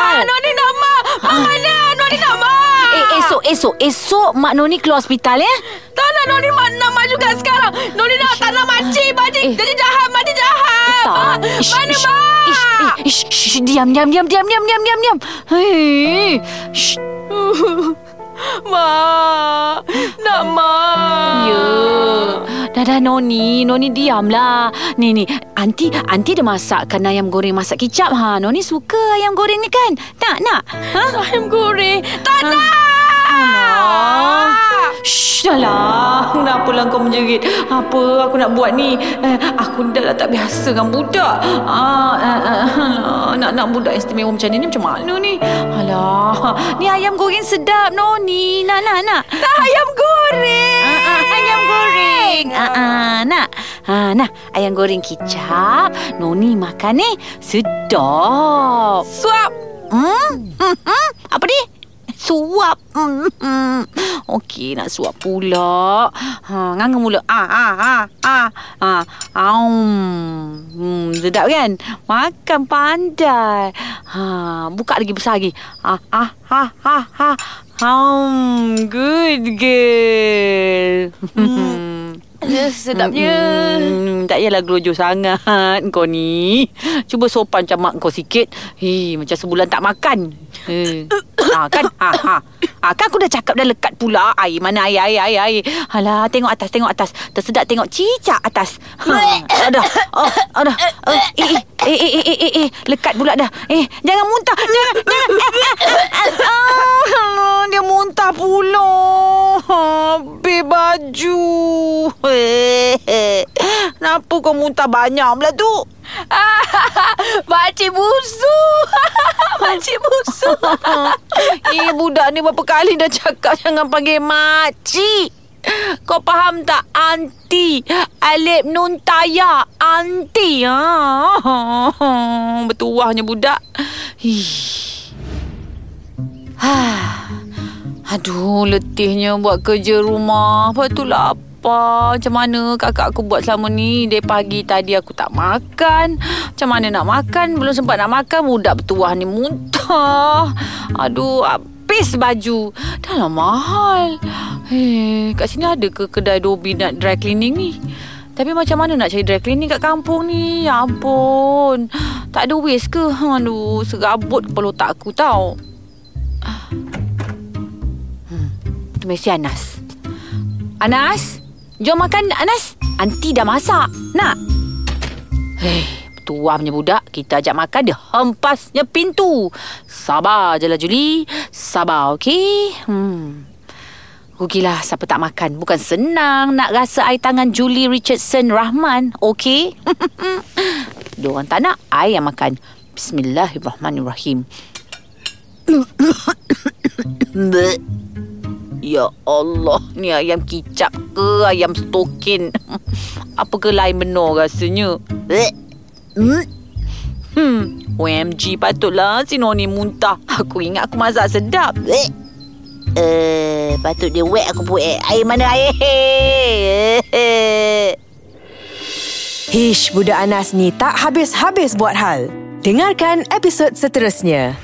ah, Noni nak mak Mak ah. mana Noni nak mak eh, Esok esok Esok Mak Noni keluar hospital ya Tak nak Noni mak nak mak juga sekarang Noni nak tak nak makcik Makcik eh. jadi jahat Makcik jahat eh, Ma, ah, ish, Mana ish, mak ish, eh, ish, ish, diam diam diam diam diam diam diam diam. Hei. Ah. Shh. (laughs) Mak. Nak mak. Ya. Dah dah Noni, Noni diamlah. Ni ni, anti anti dah masakkan ayam goreng masak kicap ha. Noni suka ayam goreng ni kan? Tak nak? Ha? Ayam goreng. Tak Ha. nak. Alah. Shh, dah lah. Kenapalah kau menjerit? Apa aku nak buat ni? Eh, aku dah lah tak biasa dengan budak. Ah, alah, nak nak budak istimewa macam ni ni macam mana ni? Alah, ni ayam goreng sedap Noni. Nak nak nak. Tak ayam goreng. Ah, ah, ayam goreng. Ah, ah, nak. Ah, nah, ayam goreng kicap. Noni makan ni sedap. Suap. Hmm? hmm, hmm. Apa ni? Suap. Hmm, hmm. Okey, nak suap pula. Ha, nganga mula. Ah, ah, ah, ah. Ah, aum. Hmm, sedap kan? Makan pandai. Ha, buka lagi besar lagi. Ah, ah, ha, ha, ha. Um, good girl. Hmm. (laughs) Ya, sedapnya. Hmm, tak payahlah gelojoh sangat kau ni. Cuba sopan macam mak kau sikit. Hei, macam sebulan tak makan. Ha, (coughs) kan? Ha, ha. Ha, kan aku dah cakap dah lekat pula. Air mana air, air, air, air. Alah, tengok atas, tengok atas. Tersedak tengok cicak atas. Ha, adah. Oh, adah. Oh, eh, eh, eh, eh, eh, eh, eh, lekat pula dah. Eh, jangan muntah. Jangan, jangan. Ah, dia muntah pula. Habis baju. (laughs) Kenapa kau muntah banyak pula tu? (laughs) Makcik busu. (laughs) Makcik busu. eh, budak ni berapa kali dah cakap jangan panggil makcik. Kau faham tak? Anti. Alip nun taya. Anti. Ha. Bertuahnya budak. Ih. Ha. Aduh, letihnya buat kerja rumah. Lepas tu lapar. Macam mana kakak aku buat selama ni? Dari pagi tadi aku tak makan. Macam mana nak makan? Belum sempat nak makan. Budak bertuah ni muntah. Aduh, habis baju. Dah lah mahal. Hei, kat sini ada ke kedai Dobi nak dry cleaning ni? Tapi macam mana nak cari dry cleaning kat kampung ni? Ya ampun. Tak ada waste ke? Aduh, serabut kepala otak aku tau. Tu mesti Anas. Anas? Jom makan Anas. Anti dah masak. Nak? Hei, tua punya budak. Kita ajak makan dia hempasnya pintu. Sabar je lah Julie. Sabar, okey? Hmm. Rugilah siapa tak makan. Bukan senang nak rasa air tangan Julie Richardson Rahman. Okey? (laughs) Diorang tak nak, I yang makan. Bismillahirrahmanirrahim. (coughs) Ya Allah, ni ayam kicap ke ayam stokin? (laughs) Apa ke lain benar rasanya? Hmm. Hmm, OMG patutlah si Noni muntah. Aku ingat aku masak sedap. Eh, patut dia wet aku pun eh. Air mana air? (laughs) Hish, budak Anas ni tak habis-habis buat hal. Dengarkan episod seterusnya.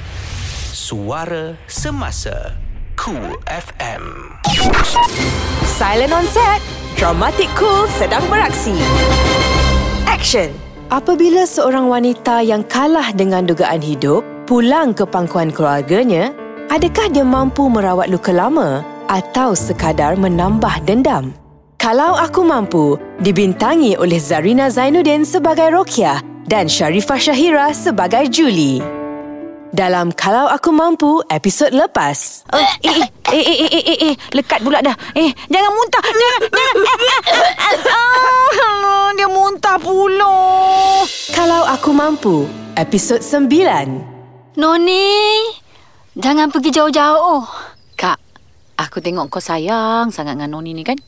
Suara Semasa Cool FM Silent on set. Dramatic Cool sedang beraksi. Action. Apabila seorang wanita yang kalah dengan dugaan hidup pulang ke pangkuan keluarganya, adakah dia mampu merawat luka lama atau sekadar menambah dendam? Kalau Aku Mampu dibintangi oleh Zarina Zainuddin sebagai Rokiah dan Sharifah Syahira sebagai Julie. Dalam Kalau Aku Mampu episod lepas. Eh, eh, eh, eh, eh, eh, eh, eh, lekat pula dah. Eh, jangan muntah. Jangan, jangan. Ah, dia muntah pula. Kalau Aku Mampu episod 9. Noni, jangan pergi jauh-jauh. Kak, aku tengok kau sayang sangat dengan Noni ni kan?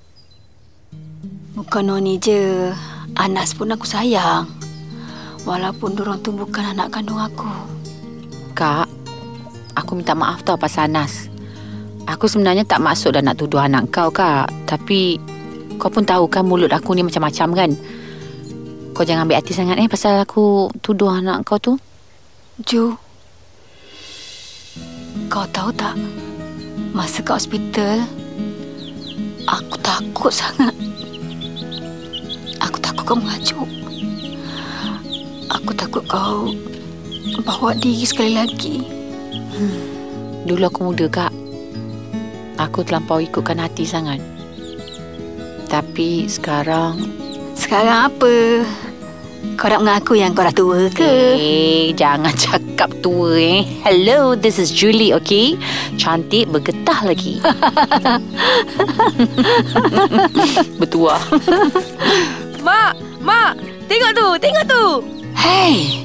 Bukan Noni je, Anas pun aku sayang. Walaupun diorang tu bukan anak kandung aku. Kak, aku minta maaf tau pasal Anas. Aku sebenarnya tak maksud dah nak tuduh anak kau, Kak. Tapi kau pun tahu kan mulut aku ni macam-macam kan? Kau jangan ambil hati sangat eh pasal aku tuduh anak kau tu. Ju, kau tahu tak? Masa kat hospital, Aku takut sangat. Aku takut kau mengajuk. Aku takut kau bawa diri sekali lagi. Dulu aku muda, Kak. Aku terlampau ikutkan hati sangat. Tapi sekarang... Sekarang apa? Kau nak mengaku yang kau dah tua ke? Eh, jangan (laughs) cakap tua eh. Hello, this is Julie, okay? Cantik, bergetah lagi. (laughs) Bertuah. (laughs) Mak, mak, tengok tu, tengok tu. Hei,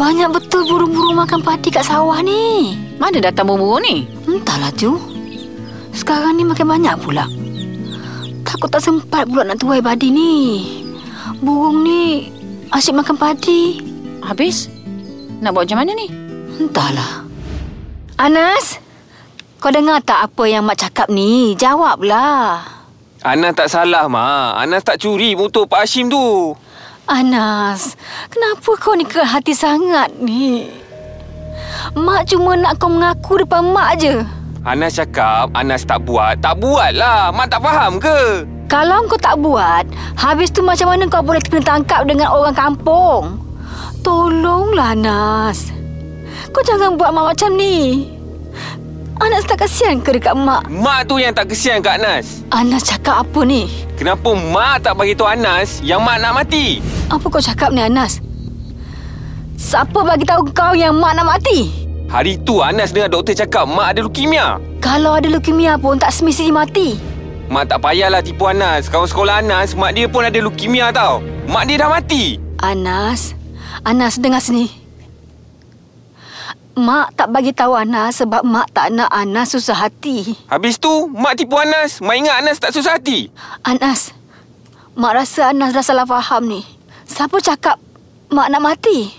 banyak betul burung-burung makan padi kat sawah ni. Mana datang burung ni? Entahlah, Ju. Sekarang ni makin banyak pula. Takut tak sempat pula nak tuai padi ni. Burung ni asyik makan padi. Habis? Nak buat macam mana ni? Entahlah. Anas, kau dengar tak apa yang Mak cakap ni? Jawablah. Anas tak salah, Mak. Anas tak curi motor Pak Hashim tu. Anas, kenapa kau ni keras hati sangat ni? Mak cuma nak kau mengaku depan Mak je. Anas cakap Anas tak buat. Tak buat lah. Mak tak faham ke? Kalau kau tak buat, habis tu macam mana kau boleh kena tangkap dengan orang kampung? Tolonglah, Anas. Kau jangan buat mak macam ni. Anas tak kasihan ke dekat mak? Mak tu yang tak kesian kat Anas. Anas cakap apa ni? Kenapa Mak tak bagi tahu Anas yang Mak nak mati? Apa kau cakap ni, Anas? Siapa bagi tahu kau yang mak nak mati? Hari tu Anas dengar doktor cakap Mak ada leukemia. Kalau ada leukemia pun tak semestinya mati. Mak tak payahlah tipu Anas. Kawan sekolah Anas, mak dia pun ada leukemia tau. Mak dia dah mati. Anas, Anas dengar sini. Mak tak bagi tahu Anas sebab mak tak nak Anas susah hati. Habis tu, mak tipu Anas. Mak ingat Anas tak susah hati. Anas, mak rasa Anas dah salah faham ni. Siapa cakap mak nak mati?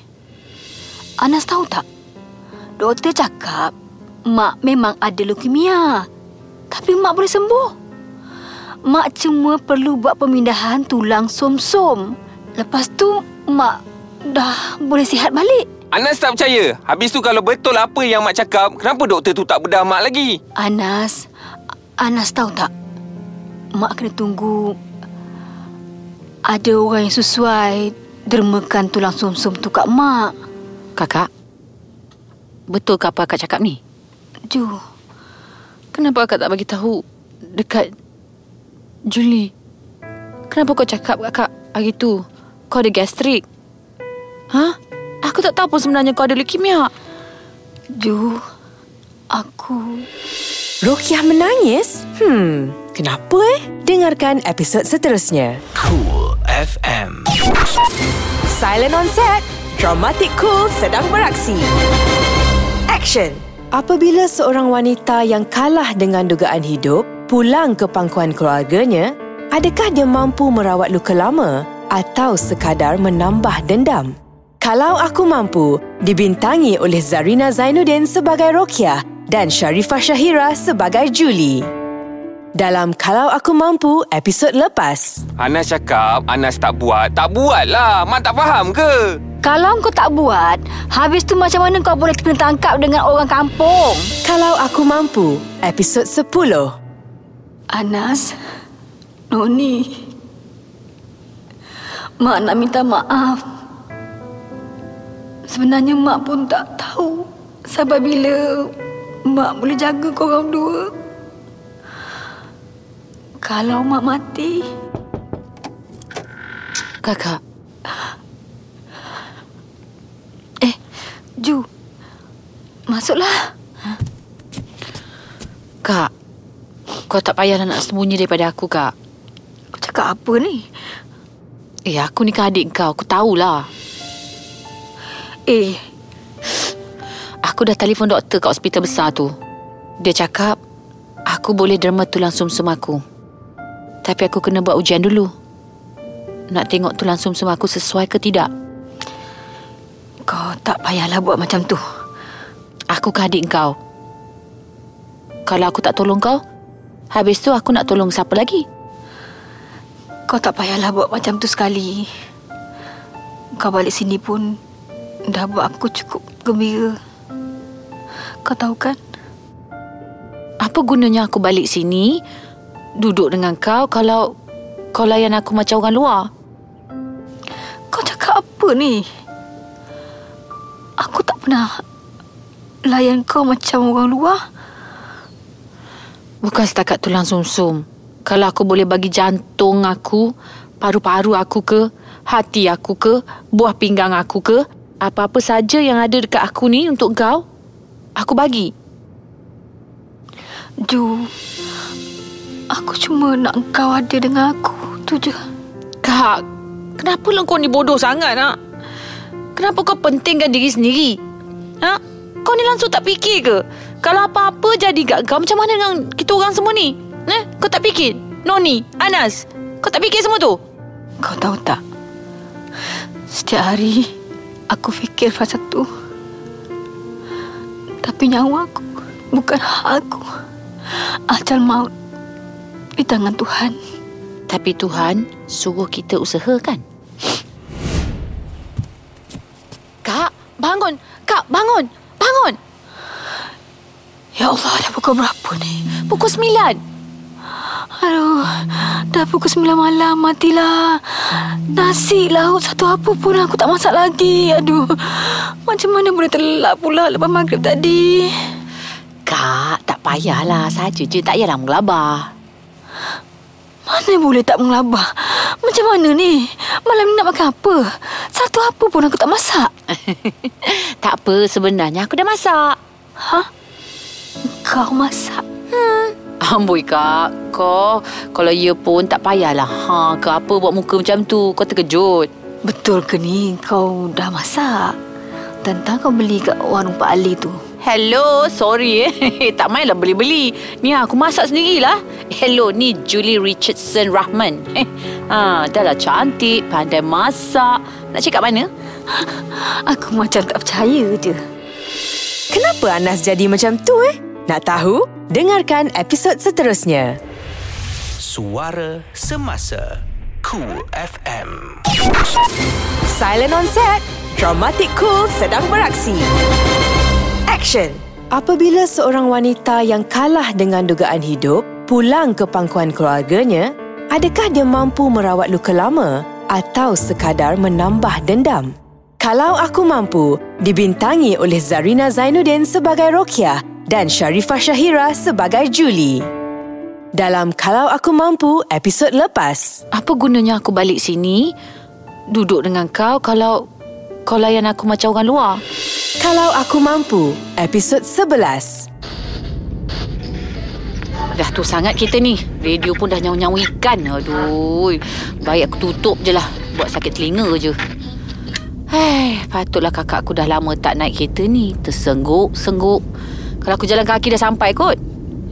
Anas tahu tak? Doktor cakap mak memang ada leukemia. Tapi mak boleh sembuh. Mak cuma perlu buat pemindahan tulang som-som. Lepas tu mak dah boleh sihat balik. Anas tak percaya. Habis tu kalau betul apa yang mak cakap, kenapa doktor tu tak bedah mak lagi? Anas, Anas tahu tak? Mak kena tunggu ada orang yang sesuai dermakan tulang som-som tu kat mak. Kakak, betul ke apa akak cakap ni? Ju, Kenapa akak tak bagi tahu dekat Julie? Kenapa kau cakap kakak hari tu kau ada gastrik? Ha? Aku tak tahu pun sebenarnya kau ada leukemia. Ju, aku... Rokiah menangis? Hmm, kenapa eh? Dengarkan episod seterusnya. Cool FM. Silent on set. Dramatic Cool sedang beraksi. Action. Apabila seorang wanita yang kalah dengan dugaan hidup pulang ke pangkuan keluarganya, adakah dia mampu merawat luka lama atau sekadar menambah dendam? Kalau Aku Mampu dibintangi oleh Zarina Zainuddin sebagai Rokiah dan Sharifah Syahira sebagai Julie. Dalam Kalau Aku Mampu episod lepas, Anas cakap Anas tak buat. Tak buat lah. Mak tak faham ke? Kalau kau tak buat, habis tu macam mana kau boleh kena tangkap dengan orang kampung? Kalau Aku Mampu episod 10. Anas, Noni, Mak nak minta maaf. Sebenarnya Mak pun tak tahu sampai bila Mak boleh jaga korang dua. Kalau Mak mati, Kakak, eh, Ju, masuklah. Kak, kau tak payahlah nak sembunyi daripada aku, Kak. Kau cakap apa ni? Eh, aku ni kan adik kau. Aku tahulah. Eh, Aku dah telefon doktor kat hospital besar tu. Dia cakap, aku boleh derma tulang sumsum aku. Tapi aku kena buat ujian dulu. Nak tengok tulang sumsum aku sesuai ke tidak. kau tak payahlah buat macam tu. Aku kan adik kau. Kalau aku tak tolong kau, habis tu aku nak tolong siapa lagi? Kau tak payahlah buat macam tu sekali. Kau balik sini pun dah buat aku cukup gembira. Kau tahu kan? Apa gunanya aku balik sini duduk dengan kau kalau kau layan aku macam orang luar. Kau cakap apa ni? Aku tak pernah layan kau macam orang luar. Bukan setakat tulang sumsum. Kalau aku boleh bagi jantung aku, paru-paru aku ke, hati aku ke, buah pinggang aku ke, apa-apa saja yang ada dekat aku ni untuk kau, aku bagi. Ju, aku cuma nak kau ada dengan aku. Tu je. Kak, kenapa lah kau ni bodoh sangat nak? Kenapa kau pentingkan diri sendiri? Ha? Kau ni langsung tak fikir ke? Kalau apa-apa jadi kat kau, macam mana dengan kita orang semua ni? Eh? Kau tak fikir? Noni, Anas, kau tak fikir semua tu? Kau tahu tak? Setiap hari aku fikir pasal tu. Tapi nyawa aku bukan hak aku. Ajal maut di tangan Tuhan. Tapi Tuhan suruh kita usahakan. Kak, bangun. Kak, bangun. Bangun. Ya Allah, dah pukul berapa ni? Pukul sembilan. Aduh, dah pukul sembilan malam, matilah. Nasi, lauk, satu apa pun aku tak masak lagi. Aduh, macam mana boleh terlelap pula lepas maghrib tadi? Kak, tak payahlah. Saja je. Tak payahlah menggelabah. Mana boleh tak mengelabah? Macam mana ni? Malam ni nak makan apa? Satu apa pun aku tak masak. (laughs) tak apa, sebenarnya aku dah masak. Ha? Kau masak? (laughs) Amboi kak, kau kalau ya pun tak payahlah. Ha, ke apa buat muka macam tu? Kau terkejut. Betul ke ni kau dah masak? Tentang kau beli kat warung Pak Ali tu. Hello, sorry eh. (laughs) tak mainlah beli-beli. Ni aku masak sendirilah. Hello, ni Julie Richardson Rahman. Eh, ha, dah lah cantik, pandai masak. Nak cakap mana? (laughs) Aku macam tak percaya je. Kenapa Anas jadi macam tu eh? Nak tahu? Dengarkan episod seterusnya. Suara Semasa Cool FM Silent on set. Dramatic Cool sedang beraksi. Action. Apabila seorang wanita yang kalah dengan dugaan hidup pulang ke pangkuan keluarganya, adakah dia mampu merawat luka lama atau sekadar menambah dendam? Kalau Aku Mampu dibintangi oleh Zarina Zainuddin sebagai Rokiah dan Sharifah Syahira sebagai Julie. Dalam Kalau Aku Mampu episod lepas, Apa gunanya aku balik sini? Duduk dengan kau kalau kau layan aku macam orang luar. Kalau Aku Mampu episod 11. Dah tu sangat kita ni. Radio pun dah nyawa-nyawa ikan. Aduh. Baik aku tutup je lah. Buat sakit telinga je. Hei, patutlah kakak aku dah lama tak naik kereta ni. Tersengguk-sengguk. Kalau aku jalan kaki dah sampai kot.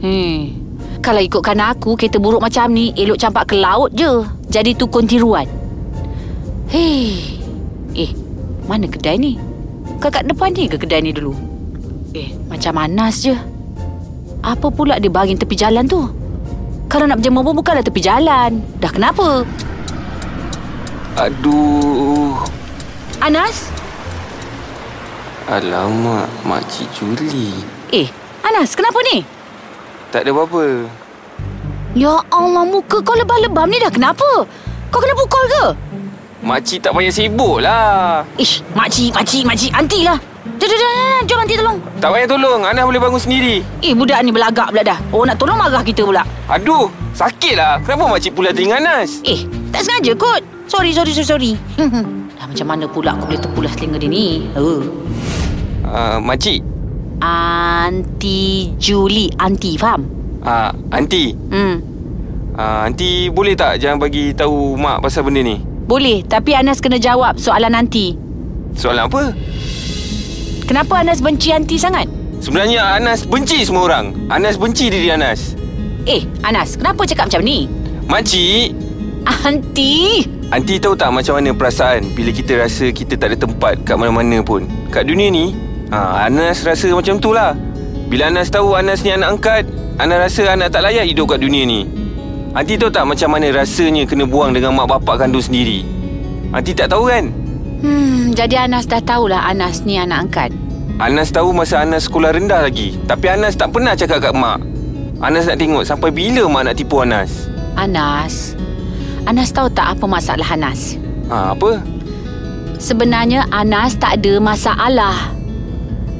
Hmm. Kalau ikutkan aku, kereta buruk macam ni, elok campak ke laut je. Jadi tukun tiruan. Hei. Eh, mana kedai ni? Kakak depan ni ke kedai ni dulu? Eh, macam manas je. Apa pula dia baring tepi jalan tu? Kalau nak berjemur pun bukanlah tepi jalan. Dah kenapa? Aduh. Anas? Alamak, Makcik Julie. Eh, Anas, kenapa ni? Tak ada apa-apa. Ya Allah, muka kau lebam-lebam ni dah kenapa? Kau kena pukul ke? Makcik tak payah sibuk lah. Ish, makcik, makcik, makcik. Anti lah. Jom, jom, jom, jom, nanti tolong. Tak payah tolong. Anas boleh bangun sendiri. Eh, budak ni belagak pula dah. Oh, nak tolong marah kita pula. Aduh, sakit lah. Kenapa makcik pula telinga Anas? Eh, tak sengaja kot. Sorry, sorry, sorry, sorry. Dah macam mana pula aku boleh terpulas telinga dia ni? Oh. Uh, makcik, Aunty Julie. Aunty, faham? uh, Aunty. Hmm. Uh, Aunty boleh tak jangan bagi tahu mak pasal benda ni? Boleh, tapi Anas kena jawab soalan nanti. Soalan apa? Kenapa Anas benci Aunty sangat? Sebenarnya Anas benci semua orang. Anas benci diri Anas. Eh, Anas, kenapa cakap macam ni? Makcik, Aunty! Aunty tahu tak macam mana perasaan bila kita rasa kita tak ada tempat kat mana-mana pun. Kat dunia ni, ha, Anas rasa macam tu lah. Bila Anas tahu Anas ni anak angkat, Anas rasa anak tak layak hidup kat dunia ni. Aunty tahu tak macam mana rasanya kena buang dengan mak bapak kandung sendiri? Aunty tak tahu kan? Hmm, jadi Anas dah tahulah Anas ni anak angkat. Anas tahu masa Anas sekolah rendah lagi. Tapi Anas tak pernah cakap kat mak. Anas nak tengok sampai bila mak nak tipu Anas? Anas. Anas tahu tak apa masalah Anas? Ha, apa? Sebenarnya Anas tak ada masalah.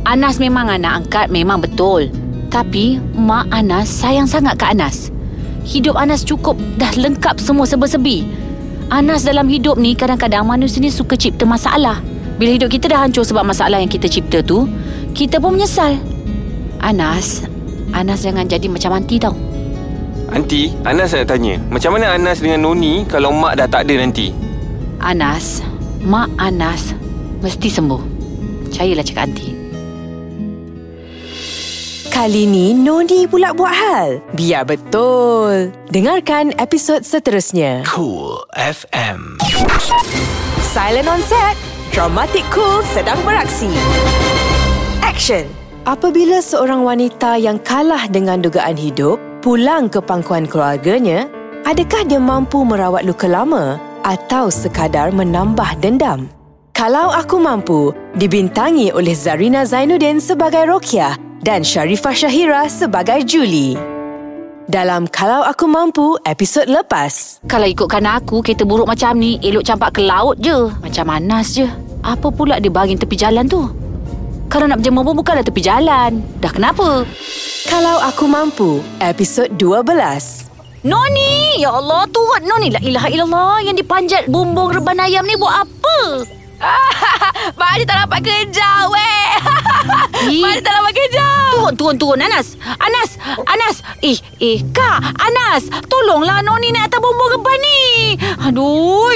Anas memang anak angkat memang betul. Tapi mak Anas sayang sangat ke Anas. Hidup Anas cukup dah lengkap semua serba-serbi. Anas dalam hidup ni kadang-kadang manusia ni suka cipta masalah. Bila hidup kita dah hancur sebab masalah yang kita cipta tu, kita pun menyesal. Anas, Anas jangan jadi macam anti tau. Anti, Anas nak tanya. Macam mana Anas dengan Noni kalau mak dah tak ada nanti? Anas, mak Anas mesti sembuh. Percayalah cakap anti. Kali ni Noni pula buat hal. Biar betul. Dengarkan episod seterusnya. Cool FM. Silent on set. Dramatic Cool sedang beraksi. Action. Apabila seorang wanita yang kalah dengan dugaan hidup pulang ke pangkuan keluarganya, adakah dia mampu merawat luka lama atau sekadar menambah dendam? Kalau Aku Mampu dibintangi oleh Zarina Zainuddin sebagai Rokia dan Sharifah Syahira sebagai Julie. Dalam Kalau Aku Mampu episod lepas. Kalau ikutkan aku, kereta buruk macam ni elok campak ke laut je. Macam Anas je. Apa pula dia bagi tepi jalan tu? Kalau nak berjemur pun bukanlah tepi jalan. Dah kenapa? Kalau Aku Mampu episod 12. Noni! Ya Allah, turut Noni. La ilaha illallah. Yang dipanjat bumbung reban ayam ni buat apa? (laughs) Mak dia tak dapat kerja, weh. (laughs) Mak dia tak dapat kerja. Turun, turun, turun. Anas! Anas! Anas! Eh, eh, Kak! Anas! Tolonglah Noni naik atas bumbung reban ni. Aduh!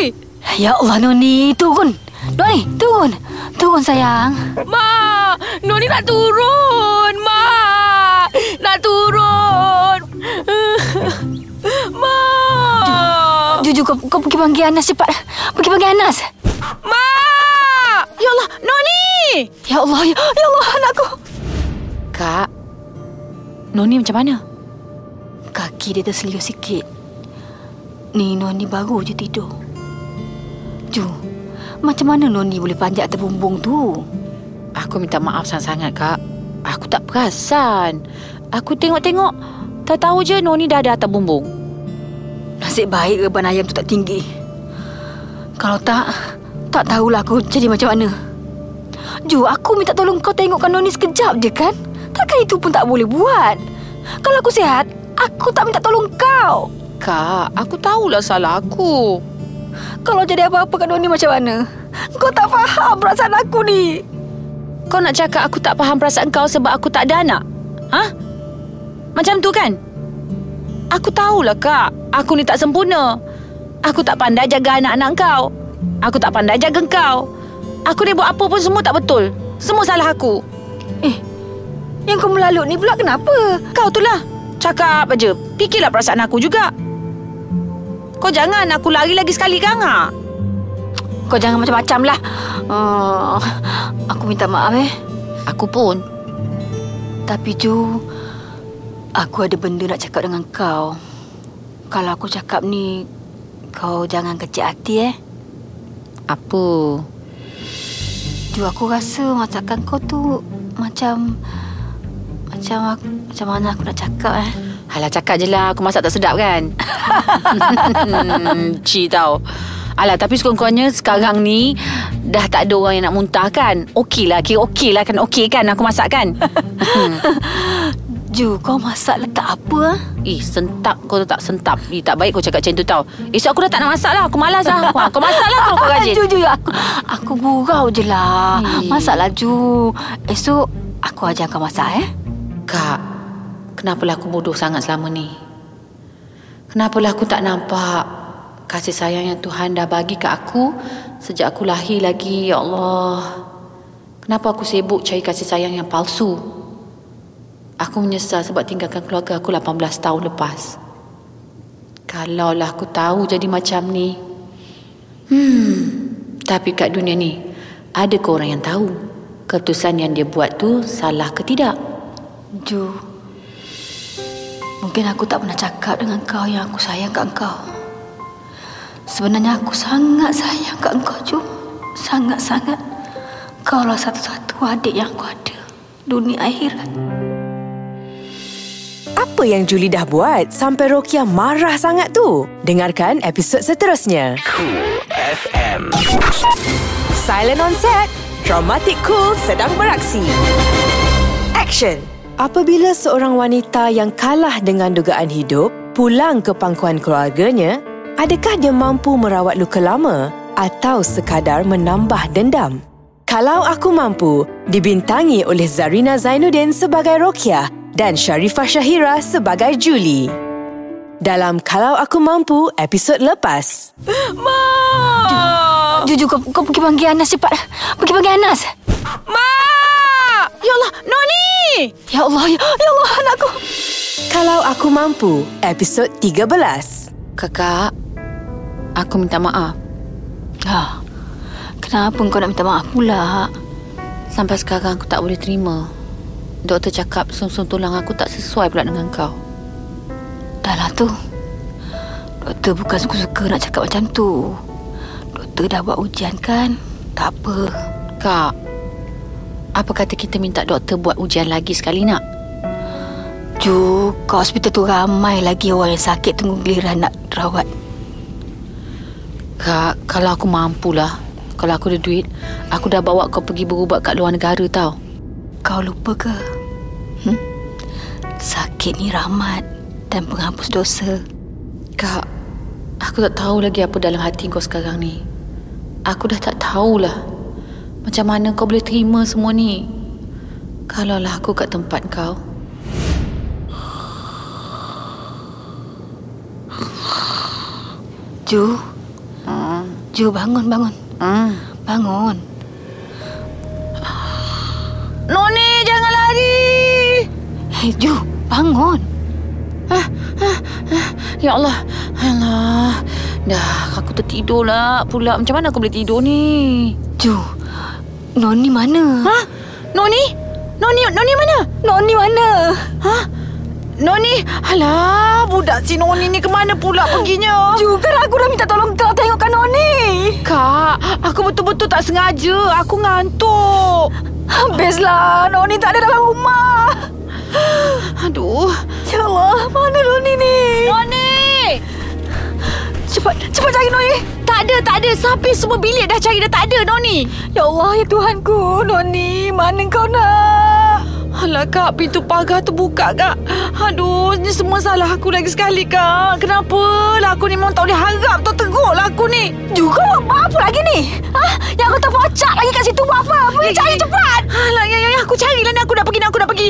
Ya Allah Noni, turun. Noni, turun. Turun sayang. Mak, Noni nak turun. Mak, nak turun. Mak. Jujur kau, kau pergi panggil Anas cepat. Pergi panggil Anas. Mak. Ya Allah, Noni! Ya Allah, ya, ya Allah anakku. Kak, Noni macam mana? Kaki dia terselio sikit. Ni Noni baru je tidur. Ju, macam mana Noni boleh panjat atas bumbung tu? Aku minta maaf sangat-sangat, Kak. Aku tak perasan. Aku tengok-tengok, tak tahu je Noni dah ada atas bumbung. Nasib baik reban ayam tu tak tinggi. Kalau tak, tak tahulah aku jadi macam mana. Ju, aku minta tolong kau tengokkan Noni sekejap je kan? Takkan itu pun tak boleh buat. Kalau aku sihat, aku tak minta tolong kau. Kak, aku tahulah salah aku. Kalau jadi apa-apa kat Noni macam mana? Kau tak faham perasaan aku ni. Kau nak cakap aku tak faham perasaan kau sebab aku tak ada anak? Ha? Macam tu kan? Aku tahulah, Kak. Aku ni tak sempurna. Aku tak pandai jaga anak-anak kau. Aku tak pandai jaga kau. Aku ni buat apa pun semua tak betul. Semua salah aku. Eh, yang kau melalut ni pula kenapa? Kau tu lah. Cakap aja. Fikirlah perasaan aku juga. Kau jangan aku lari lagi sekali kan, ha? Kau jangan macam-macam lah. Uh, aku minta maaf eh. Aku pun. Tapi Ju, aku ada benda nak cakap dengan kau. Kalau aku cakap ni, kau jangan kecil hati eh. Apa? Ju, aku rasa masakan kau tu macam... Macam aku, macam mana aku nak cakap eh. Alah cakap je lah. Aku masak tak sedap kan? (laughs) Ci tau. Alah tapi sekurang-kurangnya Sekarang ni Dah tak ada orang yang nak muntah kan? Okey lah Kira okey lah kan? Okey kan aku masak kan? (laughs) Ju, kau masak letak apa ah? Eh sentap. Kau tu tak sentap. Eh tak baik kau cakap macam tu tau. Esok aku dah tak nak masak lah. Aku malas lah. Wah, Kau masak lah kalau kau rajin. (laughs) Ju, Ju, aku, aku gurau je lah. Eh. Masaklah Ju. Esok aku ajar kau masak eh. Kak Kenapalah aku bodoh sangat selama ni? Kenapalah aku tak nampak Kasih sayang yang Tuhan dah bagi kat aku Sejak aku lahir lagi Ya Allah? Kenapa aku sibuk cari kasih sayang yang palsu? Aku menyesal sebab tinggalkan keluarga aku 18 tahun lepas. Kalaulah aku tahu jadi macam ni. Hmm Tapi kat dunia ni Ada ke orang yang tahu Keputusan yang dia buat tu salah ke tidak Ju, mungkin aku tak pernah cakap dengan kau yang aku sayang kat kau. Sebenarnya aku sangat sayang kat kau, Ju. Sangat-sangat. Kaulah satu-satu adik yang aku ada. Dunia akhirat. Apa Apa yang Julie dah buat sampai Rokia marah sangat tu? Dengarkan episod seterusnya. Cool FM. Silent on set. Dramatic Cool sedang beraksi. Action. Apabila seorang wanita yang kalah dengan dugaan hidup pulang ke pangkuan keluarganya, adakah dia mampu merawat luka lama atau sekadar menambah dendam? Kalau Aku Mampu dibintangi oleh Zarina Zainuddin sebagai Rokia dan Sharifah Syahira sebagai Julie. Dalam Kalau Aku Mampu episod lepas. Ma! Jujur kau, kau pergi panggil Anas cepat. Pergi panggil Anas. Ma! Ya Allah, Noni! Ya Allah, ya, ya Allah anakku. Kalau Aku Mampu episod 13. Kakak, aku minta maaf. Ha. Kenapa kau nak minta maaf pula? Sampai sekarang aku tak boleh terima. Doktor cakap sum-sum tulang aku tak sesuai pula dengan kau. Dah lah tu. Doktor bukan suka-suka nak cakap macam tu. Doktor dah buat ujian kan? Tak apa. Kak, apa kata kita minta doktor buat ujian lagi sekali nak? Ju, kat hospital tu ramai lagi orang yang sakit tunggu giliran nak rawat. Kak, kalau aku mampulah. Kalau aku ada duit, aku dah bawa kau pergi berubat kat luar negara tau. Kau lupa ke? Hmm? Sakit ni rahmat dan penghapus dosa. Kak, aku tak tahu lagi apa dalam hati kau sekarang ni. Aku dah tak tahulah macam mana kau boleh terima semua ni. Kalaulah aku kat tempat kau. Ju. Ju bangun bangun. Hmm. Bangun. Noni, jangan lari. Hei Ju, bangun. Ya Allah. Allah. Dah, aku tertidur lah pula. Macam mana aku boleh tidur ni? Ju. Noni mana? Ha? Noni? Noni, Noni mana? Noni mana? Ha? Noni? Alah, budak si Noni ni kemana pula perginya? Ju, kan aku dah minta tolong kau tengokkan Noni. Kak, aku betul-betul tak sengaja. Aku ngantuk. Habislah, Noni tak ada dalam rumah. Aduh. Ya Allah, mana Noni ni? Noni! Cepat, cepat cari Noni. Tak ada, tak ada. Sampai semua bilik dah cari dah tak ada, Noni. Ya Allah, ya Tuhanku. Noni, mana kau nak? Alah, Kak. Pintu pagar tu buka, Kak. Aduh, ni semua salah aku lagi sekali, Kak. Kenapa lah aku ni memang tak boleh harap tu teruk lah aku ni. Juga buat apa lagi ni? Ha? Yang kau terpocak lagi kat situ buat apa? Pergi Ya, cari ya. cepat. Alah, ya, ya, ya. Aku carilah ni. Aku nak pergi ni. Aku nak pergi.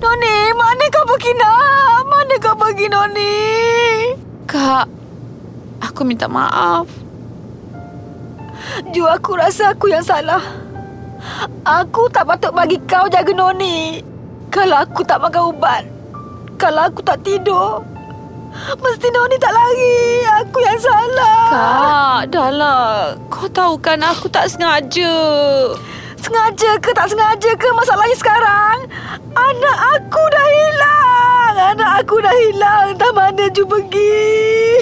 Noni, mana kau pergi nak? Mana kau pergi Noni? Kak, aku minta maaf. Ju, aku rasa aku yang salah. Aku tak patut bagi kau jaga Noni. Kalau aku tak makan ubat. Kalau aku tak tidur. Mesti Noni tak lari. Aku yang salah. Kak, dah lah. Kau tahu kan aku tak sengaja. Sengaja ke tak sengaja ke masalahnya sekarang? Anak aku dah hilang. Anak aku dah hilang. Entah mana Ju pergi.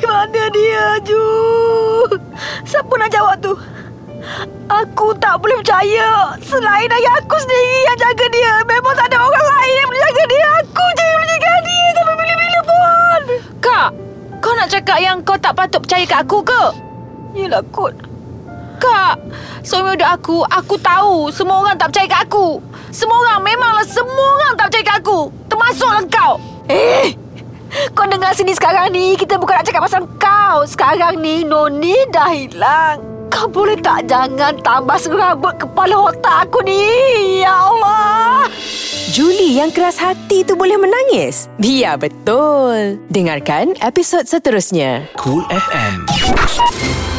Mana dia Ju? Siapa nak jawab tu? Aku tak boleh percaya. Selain ayah aku sendiri yang jaga dia. Memang tak ada orang lain yang boleh jaga dia. Aku je yang boleh jaga dia sampai bila-bila pun. Kak, kau nak cakap yang kau tak patut percaya kat aku ke? Yelah kot. Kak, seumur hidup aku, aku tahu semua orang tak percaya kat aku. Semua orang, memanglah semua orang tak percaya kat aku. Termasuklah kau. Eh, kau dengar sini sekarang ni Kita bukan nak cakap pasal kau Sekarang ni Noni dah hilang Kau boleh tak jangan tambah serabut kepala otak aku ni Ya Allah Julie yang keras hati tu boleh menangis? Biar betul. Dengarkan episod seterusnya. Cool FM.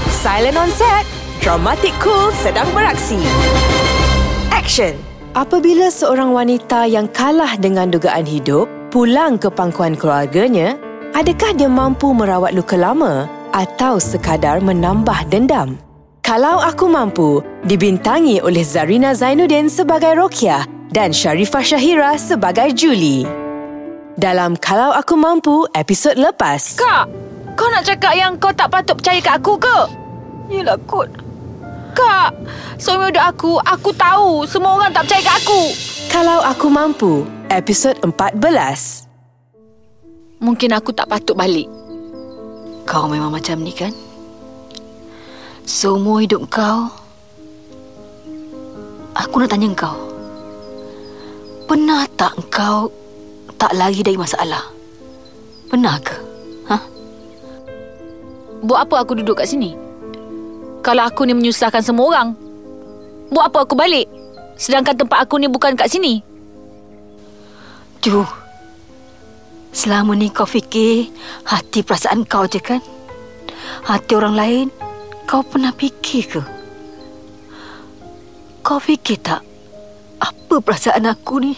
Silent on set. Dramatic Cool sedang beraksi. Action. Apabila seorang wanita yang kalah dengan dugaan hidup pulang ke pangkuan keluarganya, adakah dia mampu merawat luka lama atau sekadar menambah dendam? Kalau Aku Mampu dibintangi oleh Zarina Zainuddin sebagai Rokia dan Sharifah Syahira sebagai Julie. Dalam Kalau Aku Mampu episod lepas. Kak, kau nak cakap yang kau tak patut percaya kat aku ke? Yelah kot Kak, seumur hidup aku, aku tahu semua orang tak percaya kat aku. Kalau Aku Mampu episod 14. Mungkin aku tak patut balik. Kau memang macam ni kan? Seumur hidup kau, aku nak tanya kau. Pernah tak kau tak lari dari masalah? Pernah ke? Ha? Buat apa aku duduk kat sini? Kalau aku ni menyusahkan semua orang. Buat apa aku balik? Sedangkan tempat aku ni bukan kat sini. Ju, selama ni kau fikir hati perasaan kau je kan? Hati orang lain, kau pernah fikir ke? Kau fikir tak apa perasaan aku ni?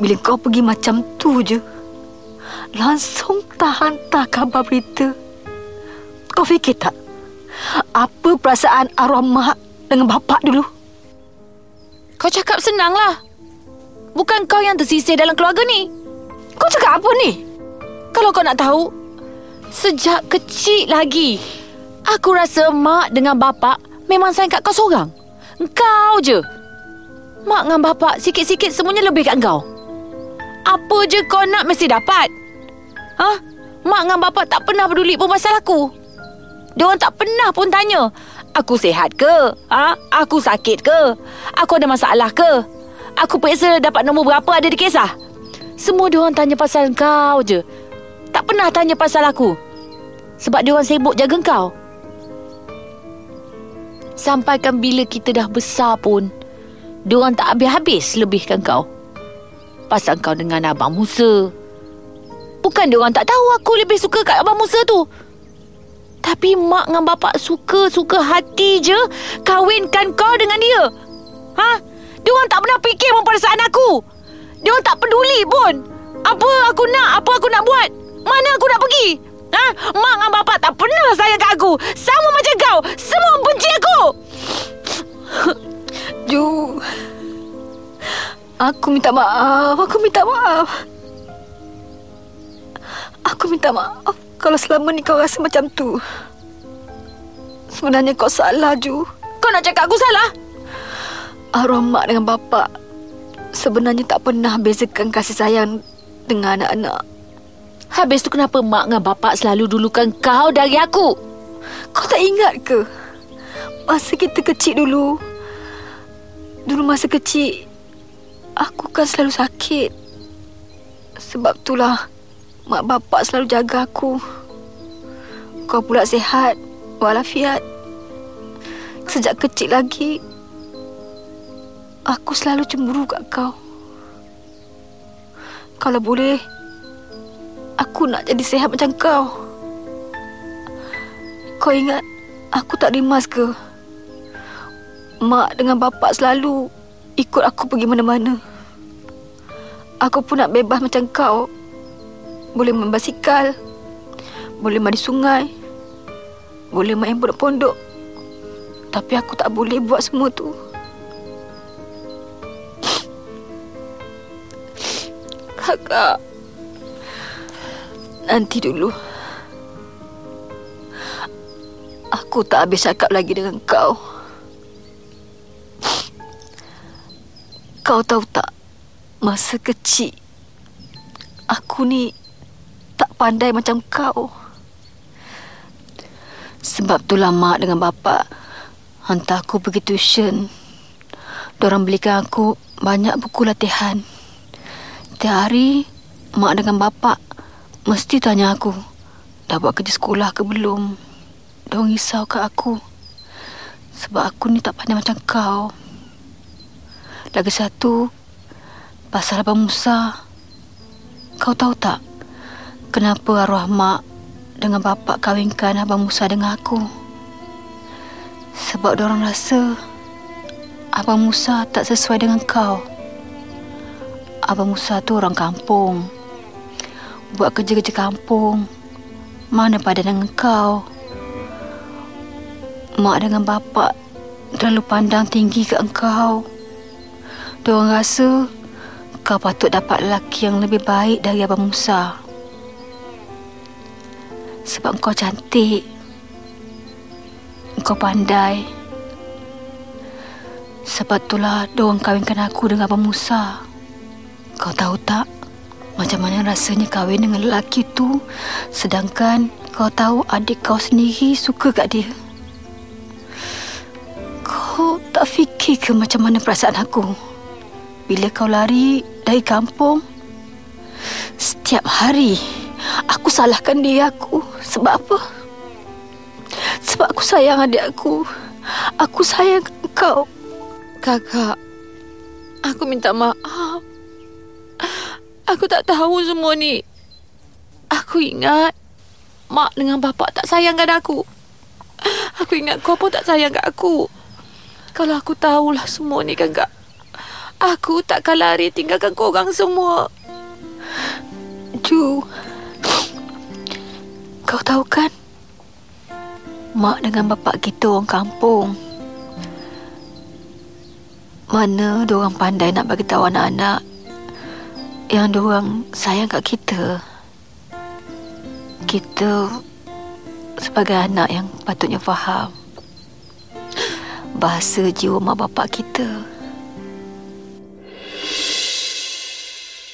Bila kau pergi macam tu je, langsung tak hantar khabar berita. Kau fikir tak apa perasaan arwah mak dengan bapak dulu? Kau cakap senang lah. Bukan kau yang tersisih dalam keluarga ni. Kau cakap apa ni? Kalau kau nak tahu, sejak kecil lagi, aku rasa mak dengan bapak memang sayang kat kau seorang. Kau je. Mak dengan bapak sikit-sikit semuanya lebih kat kau. Apa je kau nak mesti dapat. Ha? Mak dengan bapak tak pernah peduli pun pasal aku. Diorang tak pernah pun tanya, aku sihat ke? Ha? Aku sakit ke? Aku ada masalah ke? Aku periksa dapat nombor berapa ada di kisah. Semua diorang tanya pasal kau je. Tak pernah tanya pasal aku. Sebab diorang sibuk jaga kau. Sampaikan bila kita dah besar pun, diorang tak habis-habis lebihkan kau. Pasal kau dengan Abang Musa. Bukan diorang tak tahu aku lebih suka kat Abang Musa tu. Tapi mak dengan bapak suka-suka hati je kahwinkan kau dengan dia. Ha? Dia orang tak pernah fikir pun perasaan aku. Dia orang tak peduli pun. Apa aku nak, apa aku nak buat? Mana aku nak pergi? Ha? Mak dengan bapak tak pernah sayang kat aku. Sama macam kau. Semua benci aku. (laughs) Ju. Aku minta maaf. Aku minta maaf. Aku minta maaf kalau selama ni kau rasa macam tu. Sebenarnya kau salah, Ju. Kau nak cakap aku salah? Arwah mak dengan bapak sebenarnya tak pernah bezakan kasih sayang dengan anak-anak. Habis tu kenapa mak dengan bapak selalu dulukan kau dari aku? Kau tak ingat ke? Masa kita kecil dulu. Dulu masa kecil, aku kan selalu sakit. Sebab itulah mak bapak selalu jaga aku. Kau pula sihat, walafiat. Sejak kecil lagi, Aku selalu cemburu kat kau. Kalau boleh, aku nak jadi sehat macam kau. Kau ingat aku tak rimas ke? Mak dengan bapak selalu ikut aku pergi mana-mana. Aku pun nak bebas macam kau. Boleh main basikal. Boleh mandi sungai. Boleh main pondok-pondok. Tapi aku tak boleh buat semua tu. Kakak. Nanti dulu. Aku tak habis cakap lagi dengan kau. Kau tahu tak, masa kecil, aku ni tak pandai macam kau. Sebab tu lama dengan bapa hantar aku pergi tuition. Diorang belikan aku banyak buku latihan. Setiap hari, mak dengan bapak mesti tanya aku, dah buat kerja sekolah ke belum? Diorang risau kat aku. Sebab aku ni tak pandai macam kau. Lagi satu, pasal Abang Musa. Kau tahu tak, kenapa arwah mak dengan bapak kahwinkan Abang Musa dengan aku? Sebab diorang rasa Abang Musa tak sesuai dengan kau. Abang Musa tu orang kampung. Buat kerja-kerja kampung. Mana pada dengan kau? Mak dengan bapak terlalu pandang tinggi ke engkau. Diorang rasa kau patut dapat lelaki yang lebih baik dari Abang Musa. Sebab kau cantik. Kau pandai. Sebab itulah diorang kahwinkan aku dengan Abang Musa. Kau tahu tak? Macam mana rasanya kahwin dengan lelaki tu Sedangkan kau tahu adik kau sendiri suka kat dia Kau tak fikir ke macam mana perasaan aku Bila kau lari dari kampung Setiap hari Aku salahkan diri aku Sebab apa? Sebab aku sayang adik aku Aku sayang kau Kakak, aku minta maaf. Aku tak tahu semua ni. Aku ingat mak dengan bapak tak sayangkan aku. Aku ingat kau pun tak sayang kat aku. Kalau aku tahulah semua ni kakak. Aku takkan lari tinggalkan korang semua. Ju Kau tahu kan Mak dengan bapak kita orang kampung Mana diorang pandai nak bagi tahu anak-anak Yang diorang sayang kat kita Kita Sebagai anak yang patutnya faham Bahasa jiwa mak bapak kita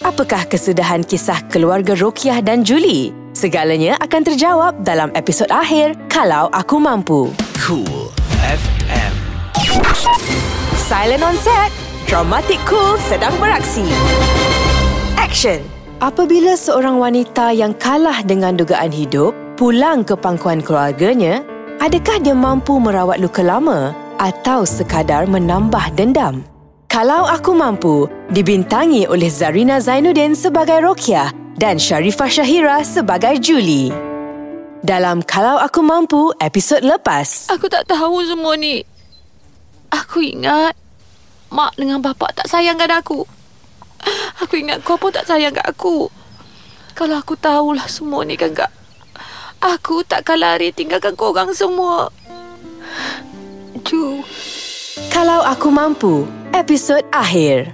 Apakah kesudahan kisah keluarga Rokiah dan Julie? Segalanya akan terjawab dalam episod akhir Kalau Aku Mampu. Cool FM. Silent on set. Dramatic Cool sedang beraksi. Action. Apabila seorang wanita yang kalah dengan dugaan hidup pulang ke pangkuan keluarganya, adakah dia mampu merawat luka lama atau sekadar menambah dendam? Kalau Aku Mampu dibintangi oleh Zarina Zainuddin sebagai Rokia dan Sharifah Syahira sebagai Julie. Dalam Kalau Aku Mampu episod lepas, Aku tak tahu semua ni. Aku ingat mak dengan bapak tak sayangkan aku. Aku ingat kau pun tak sayang kat aku. Kalau aku tahulah semua ni kakak. Aku takkan lari tinggalkan korang semua. Ju Kalau Aku Mampu episod akhir.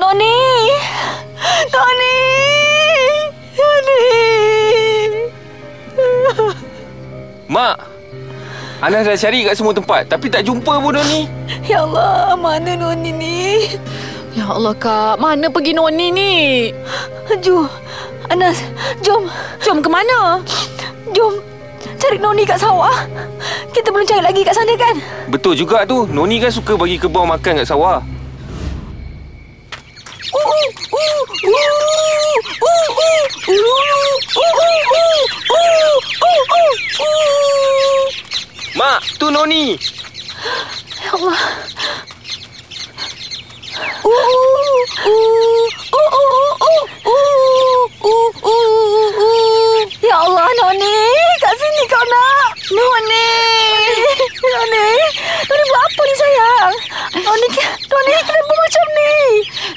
Noni! Noni! Noni! Mak Anas dah cari kat semua tempat Tapi tak jumpa pun Noni Ya Allah, mana Noni ni? Ya Allah, Kak. Mana pergi Noni ni? Ju Anas Jom Jom ke mana? Jom Cari Noni kat sawah Kita belum cari lagi kat sana kan Betul juga tu Noni kan suka bagi kebau makan kat sawah Mak, tu Noni Ya Allah Ya Allah Noni Kat sini kau nak Noni Noni Noni buat apa ni sayang Noni Noni kenapa macam ni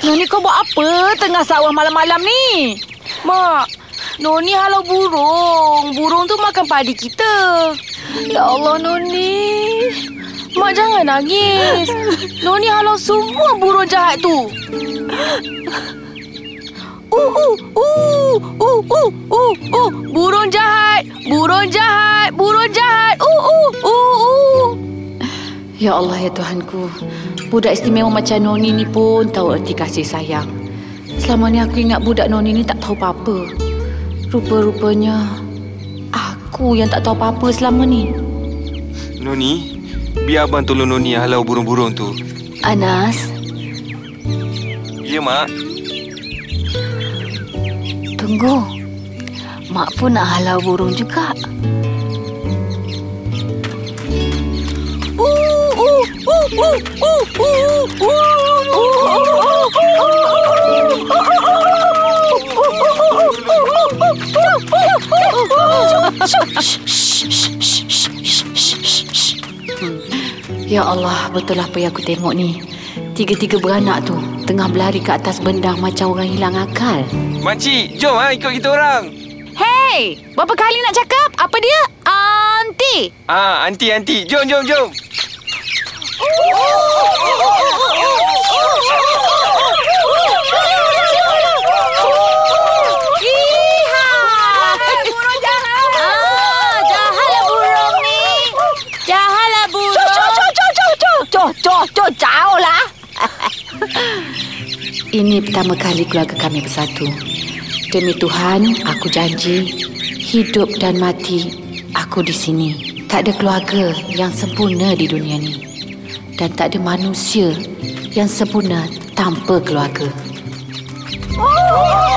Noni kau buat apa tengah sawah malam-malam ni? Mak, Noni halau burung. Burung tu makan padi kita. Ya Allah Noni Mak jangan nangis. Noni halau semua burung jahat tu. Uh, uh, uh, uh, uh, uh, uh. Burung jahat, burung jahat, burung jahat. Uh, uh, uh, uh. Ya Allah ya Tuhanku. Budak istimewa macam Noni ni pun tahu erti kasih sayang. Selama ni aku ingat budak Noni ni tak tahu apa-apa. Rupa-rupanya aku yang tak tahu apa-apa selama ni. Noni Biar abang tolong Noni halau burung-burung tu Anas Ya mak Tunggu Mak pun nak halau burung juga Ya Allah, betul apa yang aku tengok ni. Tiga-tiga beranak tu tengah berlari ke atas bendang macam orang hilang akal. Makcik, jom ha, ikut kita orang Hey, berapa kali nak cakap? Apa dia? Aunty. Ah, anti anti, jom jom jom. Iha! Burung jahat. Ah, jahatlah burung ni. Jahatlah burung. Cok, cok, cok, cok, cok, cok, jauh lah Ini pertama kali keluarga kami bersatu. Demi Tuhan, aku janji hidup dan mati aku di sini. Tak ada keluarga yang sempurna di dunia ni. Dan tak ada manusia yang sempurna tanpa keluarga. Oh!